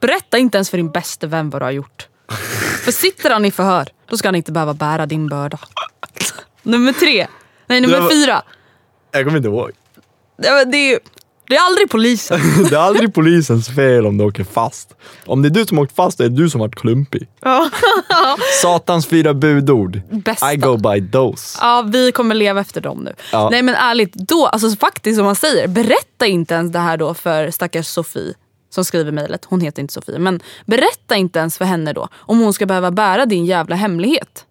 Berätta inte ens för din bästa vän vad du har gjort. För sitter han i förhör, då ska han inte behöva bära din börda. Nummer tre. Nej, nummer fyra. Jag kommer inte ihåg. Det, är, det är aldrig polisen. Det är aldrig polisens fel om du åker fast. Om det är du som åkt fast, det är du som varit klumpig. Ja. Satans fyra budord. Bästa. I go by those. Ja, vi kommer leva efter dem nu. Ja. Nej men ärligt, då, alltså faktiskt som man säger, berätta inte ens det här då för stackars Sofie som skriver mejlet. Hon heter inte Sofie. Men berätta inte ens för henne då om hon ska behöva bära din jävla hemlighet.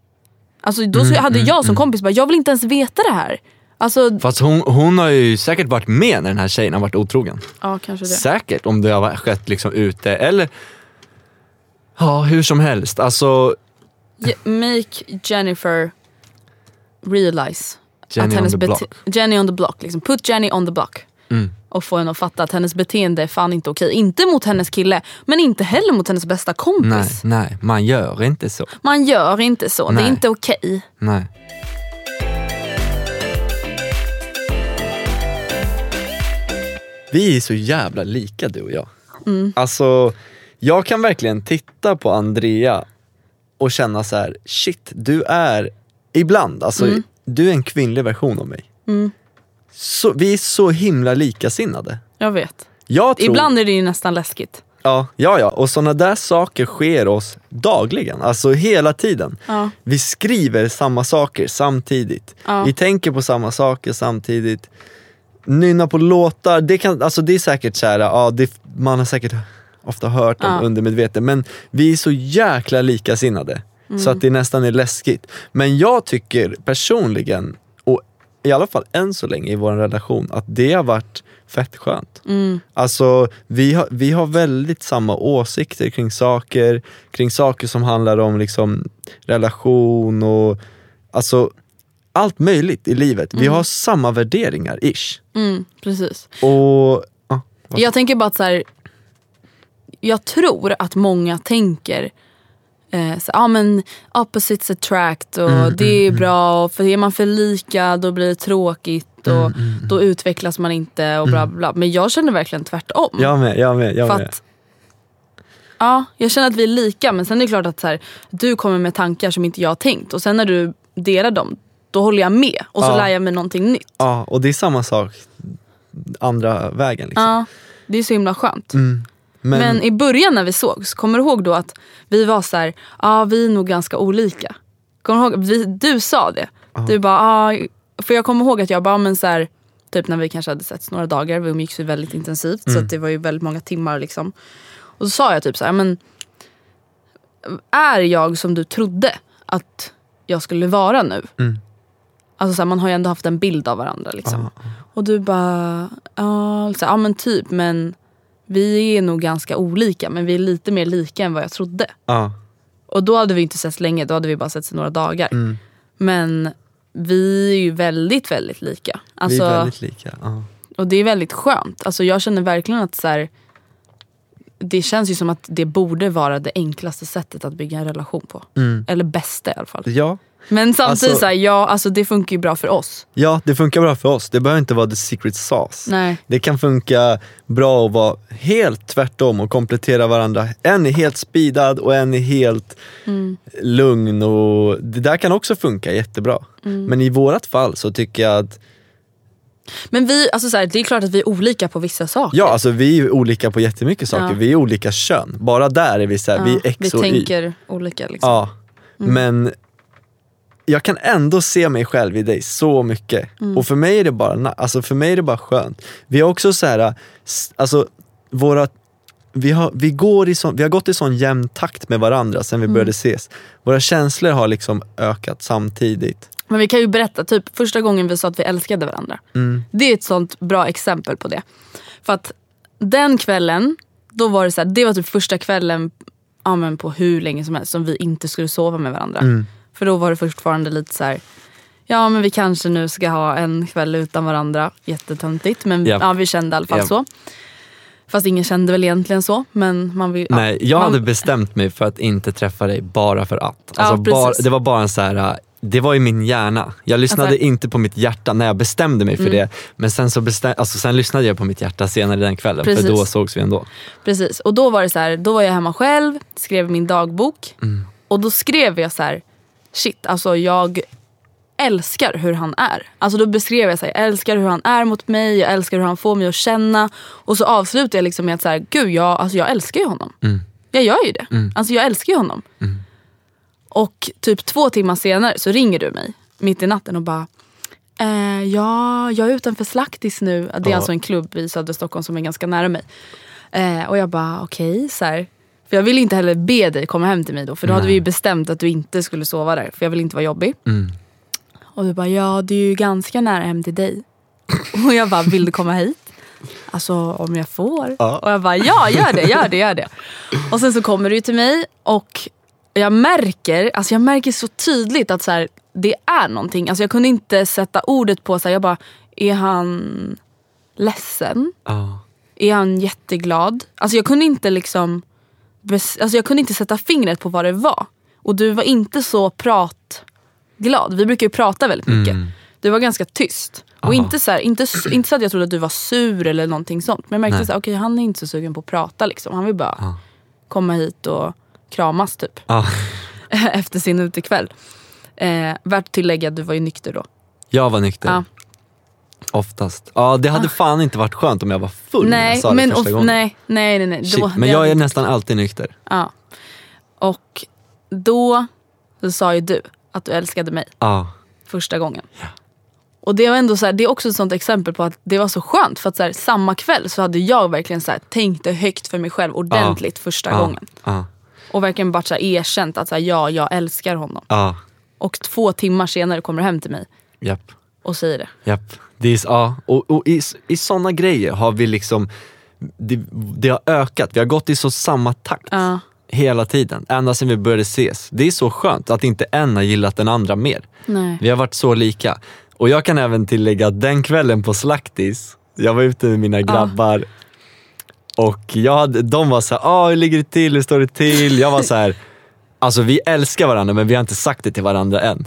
Alltså då Mm, hade jag som kompis bara, jag vill inte ens veta det här. Alltså, Fast hon, hon har ju säkert varit med när den här tjejen har varit otrogen. ja kanske det. Säkert om det har skett liksom ute eller Ja, hur som helst. Alltså, Je- Make Jennifer realize Jenny att on the bete- block. Jenny on the block. Liksom. Put Jenny on the block. Mm. Och få henne att fatta att hennes beteende är fan inte okej. Inte mot hennes kille, men inte heller mot hennes bästa kompis. nej, nej, man gör inte så. Man gör inte så. Det Nej. är inte okej. Nej. Vi är så jävla lika du och jag. Alltså, jag kan verkligen titta på Andrea och känna så här: shit, du är ibland, alltså du är en kvinnlig version av mig. Så, vi är så himla likasinnade. Jag vet. Jag tror, Ibland är det ju nästan läskigt. Ja, ja, ja. och sådana där saker sker oss dagligen, alltså hela tiden. Ja. Vi skriver samma saker samtidigt. Ja. Vi tänker på samma saker samtidigt. Nynna på låtar, det, kan, alltså det är säkert så här, ja, det, man har säkert ofta hört om Ja. undermedvetet, men vi är så jäkla likasinnade Mm. så att det nästan är läskigt. Men jag tycker personligen, och i alla fall än så länge i vår relation, att det har varit fett skönt. Mm. Alltså vi har, vi har väldigt samma åsikter kring saker, kring saker som handlar om liksom relation och alltså allt möjligt i livet. Vi har samma värderingar, ish. Mm, precis. Och ja, Jag tänker bara att så här, jag tror att många tänker eh, så, ah, men opposites attract och Mm, det är bra och för är man för lika då blir det tråkigt Mm, och då utvecklas man inte och bla bla. Men jag känner verkligen tvärtom. jag med, jag med, jag med. att, ja, jag känner att vi är lika men sen är det klart att så här, du kommer med tankar som inte jag har tänkt och sen när du delar dem då håller jag med och så Ja. lär jag mig någonting nytt. Ja, och det är samma sak andra vägen. Liksom. Ja, det är så himla skönt. Mm. Men, Men i början när vi sågs, kommer du ihåg då att vi var så här, ja vi är nog ganska olika. Kommer du ihåg? Vi, du sa det. Du bara, ja, för jag kommer ihåg att jag bara, men så här, typ när vi kanske hade setts några dagar, vi umgicks ju väldigt intensivt så att det var ju väldigt många timmar liksom. Och så sa jag typ så här, men är jag som du trodde att jag skulle vara nu? Mm. Alltså så här, man har ju ändå haft en bild av varandra liksom. Och du bara, ja, ja men typ men vi är nog ganska olika men vi är lite mer lika än vad jag trodde. ja, Och då hade vi inte setts länge, då hade vi bara setts i några dagar. Mm. Men vi är ju väldigt, väldigt lika. Alltså, vi är väldigt lika. Och det är väldigt skönt. Alltså, jag känner verkligen att så här, det känns ju som att det borde vara det enklaste sättet att bygga en relation på. Eller bästa i alla fall. Ja. Men samtidigt, Alltså- så här, ja, alltså, det funkar ju bra för oss. ja, det funkar bra för oss. Det behöver inte vara the secret sauce. Nej. Det kan funka bra att vara helt tvärtom och komplettera varandra. En är helt speedad och en är helt lugn. Och det där kan också funka jättebra. Men i vårat fall så tycker jag att Men vi, alltså, så här, det är klart att vi är olika på vissa saker. Ja, alltså vi är olika på jättemycket saker. Ja. Vi är olika kön. Bara där är vi så här, Ja, vi är X vi och Y. tänker olika. Liksom. Ja, men jag kan ändå se mig själv i dig så mycket. Och för mig är det bara, alltså för mig är det bara skönt. Vi har också så här, alltså våra vi har, vi, går i sån, vi har gått i sån jämn takt med varandra sen vi började ses. Våra känslor har liksom ökat samtidigt. Men vi kan ju berätta, typ första gången vi sa att vi älskade varandra. Mm. Det är ett sånt bra exempel på det. För att den kvällen, då var det så här, det var typ första kvällen ja, men på hur länge som helst som vi inte skulle sova med varandra. Mm. För då var det fortfarande lite så här. ja men vi kanske nu ska ha en kväll utan varandra. Jättetöntigt men Japp. ja, vi kände i alla fall Japp. så. Fast ingen kände väl egentligen så. Men man vill, ja, Nej, jag man, hade bestämt mig för att inte träffa dig bara för att. Ja, Alltså bara, precis. det var bara en så här. äh, det var i min hjärna. Jag lyssnade Alltså- inte på mitt hjärta när jag bestämde mig för Mm. det. Men sen, så bestäm, alltså, sen lyssnade jag på mitt hjärta senare den kvällen Precis. för då sågs vi ändå. Precis, och då var det så här, då var jag hemma själv, skrev min dagbok. Och då skrev jag så här, shit alltså jag älskar hur han är. Alltså då beskrev jag så här, jag älskar hur han är mot mig, jag älskar hur han får mig att känna. Och så avslutade jag liksom med att så här, gud jag, alltså jag älskar ju honom. Jag gör ju det. Alltså jag älskar ju honom. Och typ två timmar senare så ringer du mig mitt i natten och bara Eh, ja, jag är utanför Slaktis nu. Det är Ja. alltså en klubb i södra Stockholm som är ganska nära mig. Eh, och jag bara okej, så här. För jag ville inte heller be dig komma hem till mig då. För då hade vi ju bestämt att du inte skulle sova där. För jag vill inte vara jobbig. Mm. Och du bara ja, det är ju ganska nära hem till dig. och jag bara, vill du komma hit? Alltså om jag får? Och jag bara ja, gör det, gör det, gör det. Och sen så kommer du till mig och jag märker, alltså jag märker så tydligt att så här, det är någonting. Alltså jag kunde inte sätta ordet på, så här, jag bara, är han ledsen? Ja. Är han jätteglad? Alltså jag kunde inte liksom alltså jag kunde inte sätta fingret på vad det var. Och du var inte så pratglad. Vi brukar ju prata väldigt mycket. Du var ganska tyst. Och Aha. inte så, här, inte, inte så att jag trodde att du var sur eller någonting sånt. Men jag märkte att okej han är inte så sugen på att prata. Liksom. Han vill bara komma hit och kramas typ. Ja. Efter sin utekväll. Eh, värt tillägga att du var ju nykter då. Jag var nykter. Ja. Oftast. Ja, det hade fan inte varit skönt om jag var full när jag Nej, sa det men första gången. nej, nej, nej. nej. Shit, Då- men jag är inte- nästan alltid nykter. Ja. Och då så sa ju du att du älskade mig Ja. första gången. Och det, var ändå så här, det är också ett sånt exempel på att det var så skönt. För att så här, samma kväll så hade jag verkligen så här, tänkt det högt för mig själv ordentligt första ja. gången. Ja. Och verkligen bara så här, erkänt att så ja, jag älskar honom. Ja. Och två timmar senare kommer du hem till mig Japp. och säger det. Japp. Det är, ja. Och, och i, i sådana grejer har vi liksom, det, det har ökat. Vi har gått i så samma takt. Ja. Hela tiden, ända sedan vi började ses. Det är så skönt att inte en har gillat den andra mer. Nej. Vi har varit så lika. Och jag kan även tillägga att den kvällen på Slaktis, jag var ute med mina grabbar och jag hade, de var så här, ah, hur ligger det till, hur står det till? Jag var så här, alltså vi älskar varandra men vi har inte sagt det till varandra än.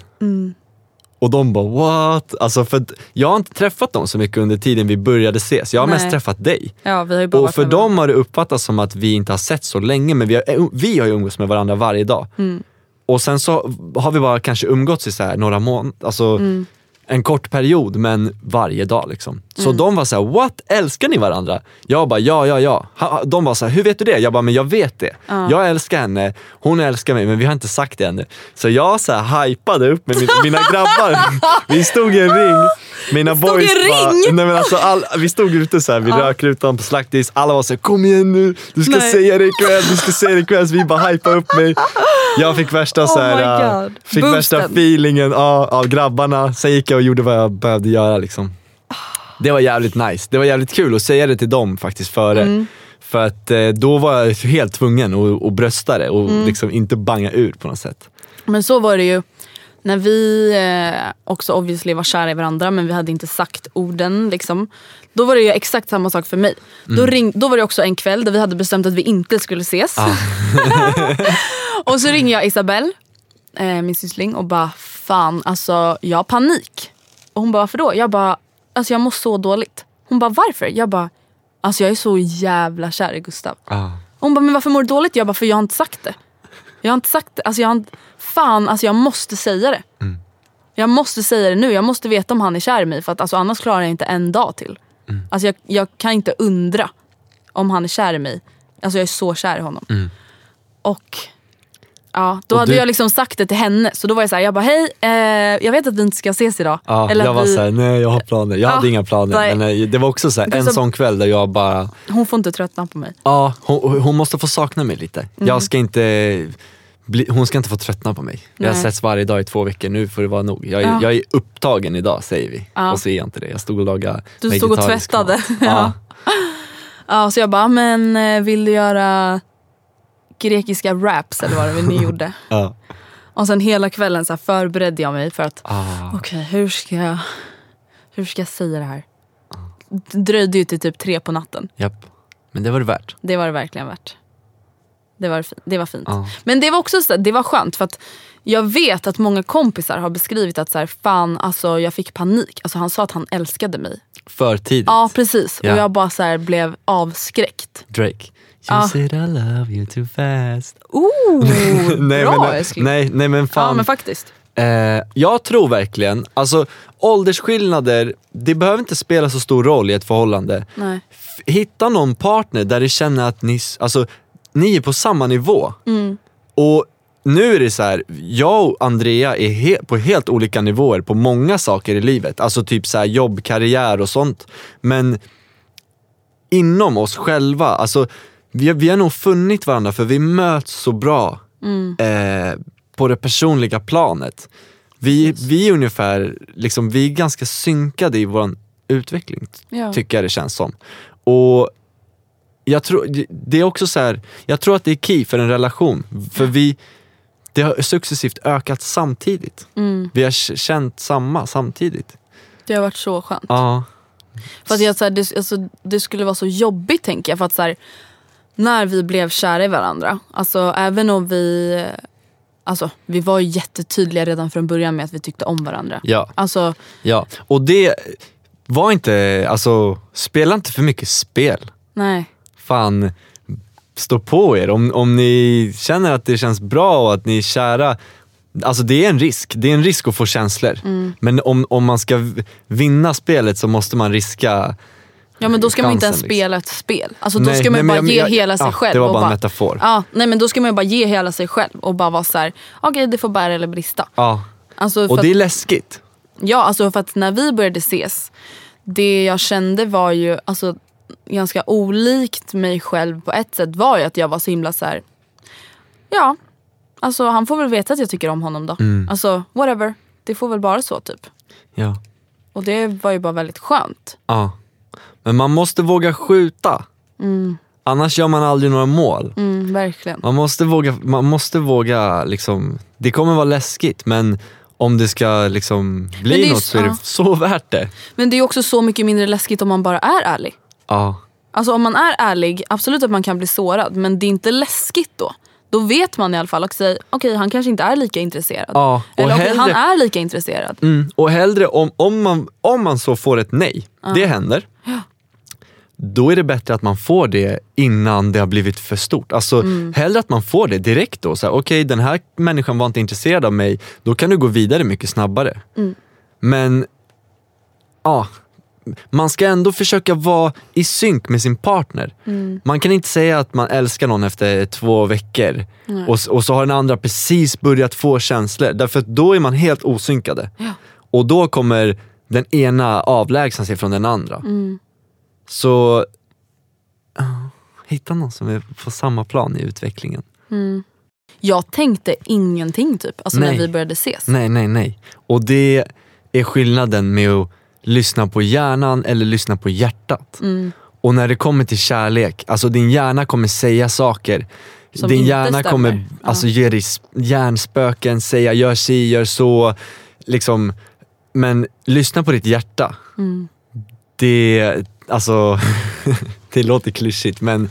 Och de bara what? Alltså för jag har inte träffat dem så mycket under tiden vi började ses. Jag har mest Nej. träffat dig. Ja, vi har ju bara Och för dem har det uppfattats som att vi inte har sett så länge men vi har, vi har ju umgåtts med varandra varje dag. Mm. Och sen så har vi bara kanske umgåtts i så här några månader, alltså Mm. En kort period men varje dag liksom. Så de var så här: what? Älskar ni varandra? Jag bara ja, ja, ja. Ha- De var så här, hur vet du det? Jag bara, men jag vet det. Jag älskar henne, hon älskar mig men vi har inte sagt det ännu. Så jag så här hypade upp med mina, mina grabbar. Vi stod i en ring. Mina Stod boys bara, nej men alltså all, vi stod ute så här vid rökrutan på Slaktis, alla var så här, kom igen nu, du ska Nej. säga det ikväll, du ska säga det ikväll. Så vi bara hypade upp mig. Jag fick värsta, så här, Oh äh, fick värsta Boosten. feelingen av, av grabbarna. Sen gick jag och gjorde vad jag behövde göra. Liksom. Det var jävligt nice. Det var jävligt kul att säga det till dem faktiskt före. Mm. För att eh, då var jag helt tvungen att, att brösta det och Mm. liksom inte banga ur på något sätt. Men så var det ju när vi eh, också obviously var kära i varandra men vi hade inte sagt orden. Liksom, då var det ju exakt samma sak för mig. Då, ring, då var det också en kväll där vi hade bestämt att vi inte skulle ses. och så ringer jag Isabelle, eh, min syssling och bara fan alltså jag har panik. Och hon bara varför då? Jag bara alltså jag mår så dåligt. Hon bara varför? Jag bara alltså jag är så jävla kär i Gustav. Ah. Hon bara, men varför mår du dåligt? Jag bara, för jag har inte sagt det. Jag har inte sagt det. Alltså jag har inte, fan, alltså jag måste säga det. Jag måste säga det nu. Jag måste veta om han är kär i mig. För att, alltså, annars klarar jag inte en dag till. Alltså jag, jag kan inte undra om han är kär i mig. Alltså jag är så kär i honom. Och ja, då Och hade du- jag liksom sagt det till henne. Så då var jag så här, jag bara, hej, eh, jag vet att vi inte ska ses idag. Ja, Eller jag var vi, såhär, nej jag har planer. Jag Ja, hade inga planer. nej. Men eh, det var också så här, en Gustav- sån kväll där jag bara, Hon får inte tröttna på mig. ja hon, hon måste få sakna mig lite. Mm. Jag ska inte, bli, hon ska inte få tröttna på mig. Vi har Nej. setts varje dag i två veckor, nu får det vara nog. Jag, är- Ja. jag är upptagen idag säger vi. Ja. Och så är jag inte det. Jag stod och lagade Du stod och tvättade. Ja. Ja. Ja, så jag bara, men eh, vill du göra grekiska raps eller vad det var ni gjorde? Ja. Och sen hela kvällen så förberedde jag mig för att Ah. okej hur ska jag hur ska jag säga det här? Det dröjde ju till typ tre på natten. Japp. Men det var det värt. Det var det verkligen värt. Det var, det var fint. Ja. Men det var också så, det var skönt för att jag vet att många kompisar har beskrivit att så här, fan alltså jag fick panik. Alltså han sa att han älskade mig. För tidigt. Ja precis. Ja. Och jag bara så här, blev avskräckt. Drake. You Ja. said I love you too fast. Oh, nej, bra men, älskling. nej, nej men fan. Ja men faktiskt. Eh, jag tror verkligen, alltså åldersskillnader, det behöver inte spela så stor roll i ett förhållande. Nej. Hitta någon partner där du känner att ni, alltså, ni är på samma nivå. Mm. Och nu är det så här, jag och Andrea är he- på helt olika nivåer på många saker i livet. Alltså typ så här jobb, karriär och sånt. Men inom oss själva, alltså vi, har- vi har nog funnit varandra för vi möts så bra Mm. eh, på det personliga planet. Vi, vi är ungefär, liksom, vi är ganska synkade i vår utveckling, Ja. tycker jag det känns som. Och jag tror, det är också så här, jag tror att det är key för en relation. För vi, det har successivt ökat samtidigt. Mm. Vi har känt samma samtidigt. Det har varit så skönt. Ja. För att jag, så här, det, alltså, det skulle vara så jobbigt tänker jag. För att så här, när vi blev kära i varandra, alltså även om vi Alltså vi var ju jättetydliga redan från början med att vi tyckte om varandra. Ja. Alltså, ja. Och det var inte, alltså spela inte för mycket spel. nej. Fan stå på er. Om, om ni känner att det känns bra och att ni är kära, alltså det är en risk. Det är en risk att få känslor. Mm. Men om, om man ska vinna spelet så måste man riska Ja men då ska man inte ens liksom. spela ett spel. Alltså då Nej, ska man nej, bara men ge jag- hela sig ja, själv. det var bara en metafor. Ja, nej men då ska man ju bara ge hela sig själv och bara vara så här: okej det får bära eller brista. Ja. Alltså, Och det är att, läskigt. ja alltså för att när vi började ses, det jag kände var ju alltså, ganska olikt mig själv på ett sätt var ju att jag var så himla så här. ja alltså han får väl veta att jag tycker om honom då. Mm. Alltså whatever, det får väl vara så typ. Ja. Och det var ju bara väldigt skönt. ja. Men man måste våga skjuta. Annars gör man aldrig några mål. Mm, verkligen. Man måste våga, man måste våga liksom, det kommer vara läskigt men om det ska liksom bli det något så är ja. det så värt det. Men det är också så mycket mindre läskigt om man bara är ärlig. Ja. Alltså om man är ärlig, absolut att man kan bli sårad men det är inte läskigt då. Då vet man i alla fall och säger okej han kanske inte är lika intresserad. Ja, och Eller hellre- han är lika intresserad. Mm, och hellre om, om, man, om man så får ett nej, det händer. Då är det bättre att man får det innan det har blivit för stort. Alltså Mm. hellre att man får det direkt då. Okej den här människan var inte intresserad av mig, då kan du gå vidare mycket snabbare. Mm. Men ja, man ska ändå försöka vara i synk med sin partner. Mm. Man kan inte säga att man älskar någon efter två veckor och, och så har den andra precis börjat få känslor. Därför att då är man helt osynkade. Och då kommer den ena avlägsna sig från den andra. Mm. Så ja, hitta någon som är på samma plan i utvecklingen. Jag tänkte ingenting typ, alltså Nej. när vi började ses. Nej, nej, nej. Och det är skillnaden med att lyssna på hjärnan eller lyssna på hjärtat. Mm. Och när det kommer till kärlek, alltså din hjärna kommer säga saker som din hjärna stämmer. kommer Ja. alltså, ge dig sp- hjärnspöken, säga gör si, gör så. Liksom. Men lyssna på ditt hjärta. Mm. Det, alltså, det låter klyschigt men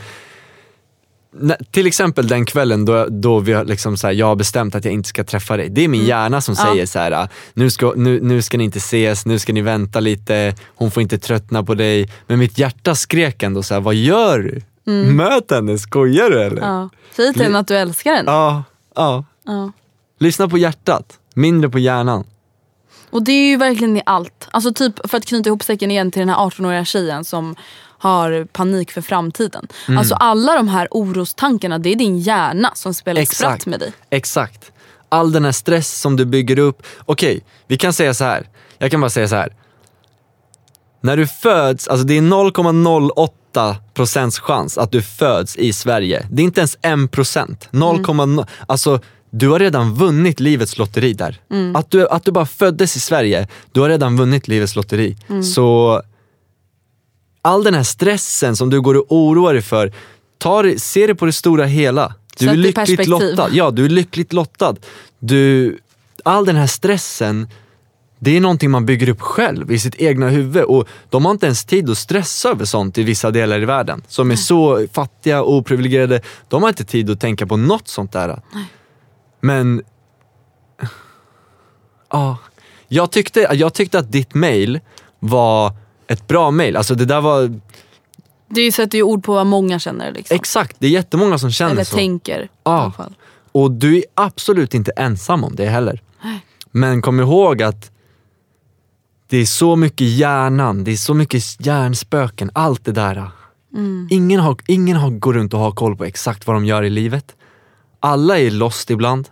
till exempel den kvällen då, då vi liksom så här, jag har bestämt att jag inte ska träffa dig. Det är min hjärna som Mm. Ja. säger så här, nu ska, nu, nu ska ni inte ses, nu ska ni vänta lite, hon får inte tröttna på dig. Men mitt hjärta skrek ändå så här, vad gör du? Möt henne, skojar du eller? Mm. Ja. Säg till henne att du älskar henne. ja. ja. Ja. Lyssna på hjärtat, mindre på hjärnan. Och det är ju verkligen i allt. Alltså typ för att knyta ihop säcken igen till den här 18-åriga tjejen som har panik för framtiden. Mm. Alltså alla de här orostankarna, det är din hjärna som spelar Exakt. spratt med dig. Exakt. All den här stress som du bygger upp. Okej, vi kan säga så här. Jag kan bara säga så här. När du föds, alltså det är 0,08 procents chans att du föds i Sverige. Det är inte ens 1 procent. 0,0. Alltså du har redan vunnit livets lotteri där. Att, du, att du bara föddes i Sverige, du har redan vunnit livets lotteri. Så all den här stressen som du går och oroar dig för, ta det, se det på det stora hela. Du Sätt är lyckligt lottad. Ja, du är lyckligt lottad. Du, all den här stressen, det är någonting man bygger upp själv i sitt egna huvud och de har inte ens tid att stressa över sånt i vissa delar i världen. Som är så fattiga och oprivilegierade. De har inte tid att tänka på något sånt där. Men, ja. Jag tyckte, jag tyckte att ditt mail var ett bra mail. Alltså det där var, Det sätter ju ord på vad många känner. Liksom. exakt, det är jättemånga som känner Eller så. tänker. i Ja. Och du är absolut inte ensam om det heller. Men kom ihåg att det är så mycket hjärnan, det är så mycket hjärnspöken, allt det där. Ingen, har, ingen har, går runt och har koll på exakt vad de gör i livet. Alla är lost ibland.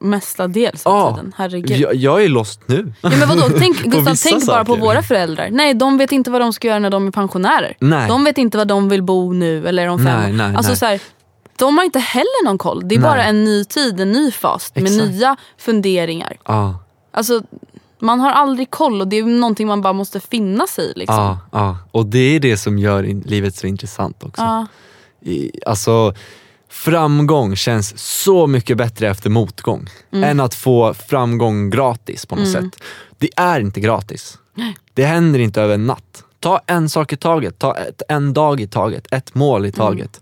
Mestadels av Ja, tiden. Herregud. jag, jag är lost nu. Ja, men vadå? Tänk, Gustav, tänk bara på våra föräldrar. Nej, de vet inte vad de ska göra när de är pensionärer. Nej. De vet inte vad de vill bo nu eller om fem Nej, nej, alltså, nej. Så här, de har inte heller någon koll. Det är Nej. bara en ny tid, en ny fas med Exakt. nya funderingar. Ja, Alltså, man har aldrig koll och det är någonting man bara måste finna sig i. Liksom. ja, ja. Och det är det som gör livet så intressant också. Ja. i, alltså framgång känns så mycket bättre efter motgång än att få framgång gratis på något sätt. Det är inte gratis. Det händer inte över en natt. Ta en sak i taget, ta ett, en dag i taget, ett mål i taget.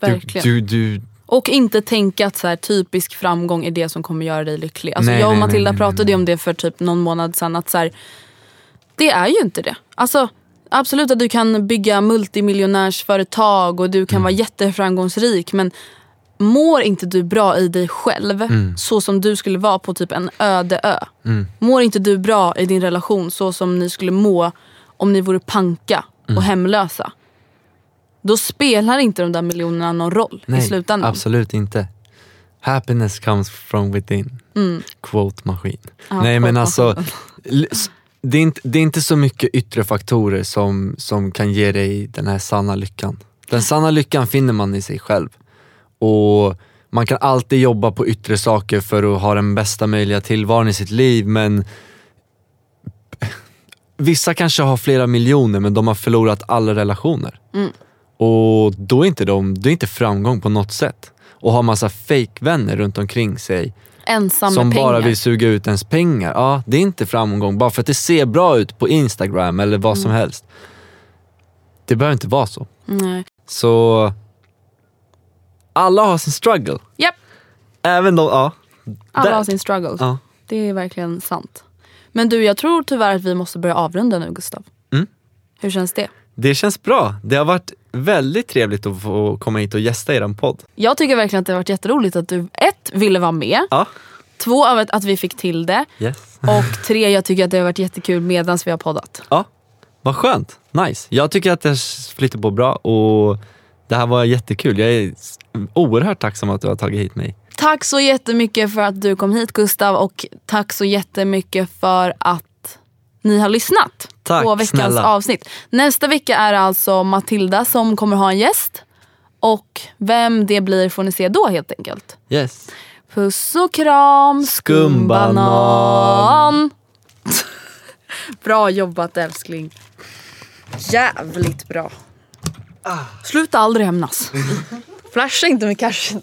Verkligen. Du, du, du, Och inte tänka att så här, typisk framgång är det som kommer göra dig lycklig. Alltså, Nej, jag och nej, Matilda nej, nej, pratade om det för typ någon månad sedan. Att så här, det är ju inte det. Alltså, absolut att du kan bygga multimiljonärsföretag och du kan Mm. vara jätteframgångsrik. Men mår inte du bra i dig själv Mm. så som du skulle vara på typ en öde ö. Mår inte du bra i din relation så som ni skulle må om ni vore panka Mm. och hemlösa. Då spelar inte de där miljonerna någon roll i nej, slutändan. absolut inte. Happiness comes from within. Quote maskin. Ja, nej men alltså, det är, inte, det är inte så mycket yttre faktorer som, som kan ge dig den här sanna lyckan. Den sanna lyckan finner man i sig själv. Och man kan alltid jobba på yttre saker för att ha den bästa möjliga tillvaron i sitt liv men Vissa kanske har flera miljoner men de har förlorat alla relationer. Och då är inte de, det är inte framgång på något sätt. Och har massa fake-vänner runt omkring sig Ensam som med pengar. bara vill suga ut ens pengar. Ja, det är inte framgång bara för att det ser bra ut på Instagram eller vad Mm. som helst. Det behöver inte vara så. Nej. Så alla har sin struggle. Japp, Även de, ja. alla har sin struggle. Ja. Det är verkligen sant. Men du, jag tror tyvärr att vi måste börja avrunda nu Gustav. Mm. Hur känns det? Det känns bra. Det har varit väldigt trevligt att få komma hit och gästa er podd. Jag tycker verkligen att det har varit jätteroligt att du ett, ville vara med. Ja, Två, av att, vi fick till det. yes. Och tre, jag tycker att det har varit jättekul medan vi har poddat. Ja, vad skönt. Nice. Jag tycker att det flyter på bra och det här var jättekul. Jag är oerhört tacksam att du har tagit hit mig. Tack så jättemycket för att du kom hit Gustav och tack så jättemycket för att ni har lyssnat Tack, på veckans snälla. avsnitt. Nästa vecka är det alltså Matilda som kommer ha en gäst. Och vem det blir får ni se då helt enkelt. Yes. Puss och kram, skumbanan. bra jobbat älskling. Jävligt bra. Sluta aldrig hämnas. Flasha inte med cashen.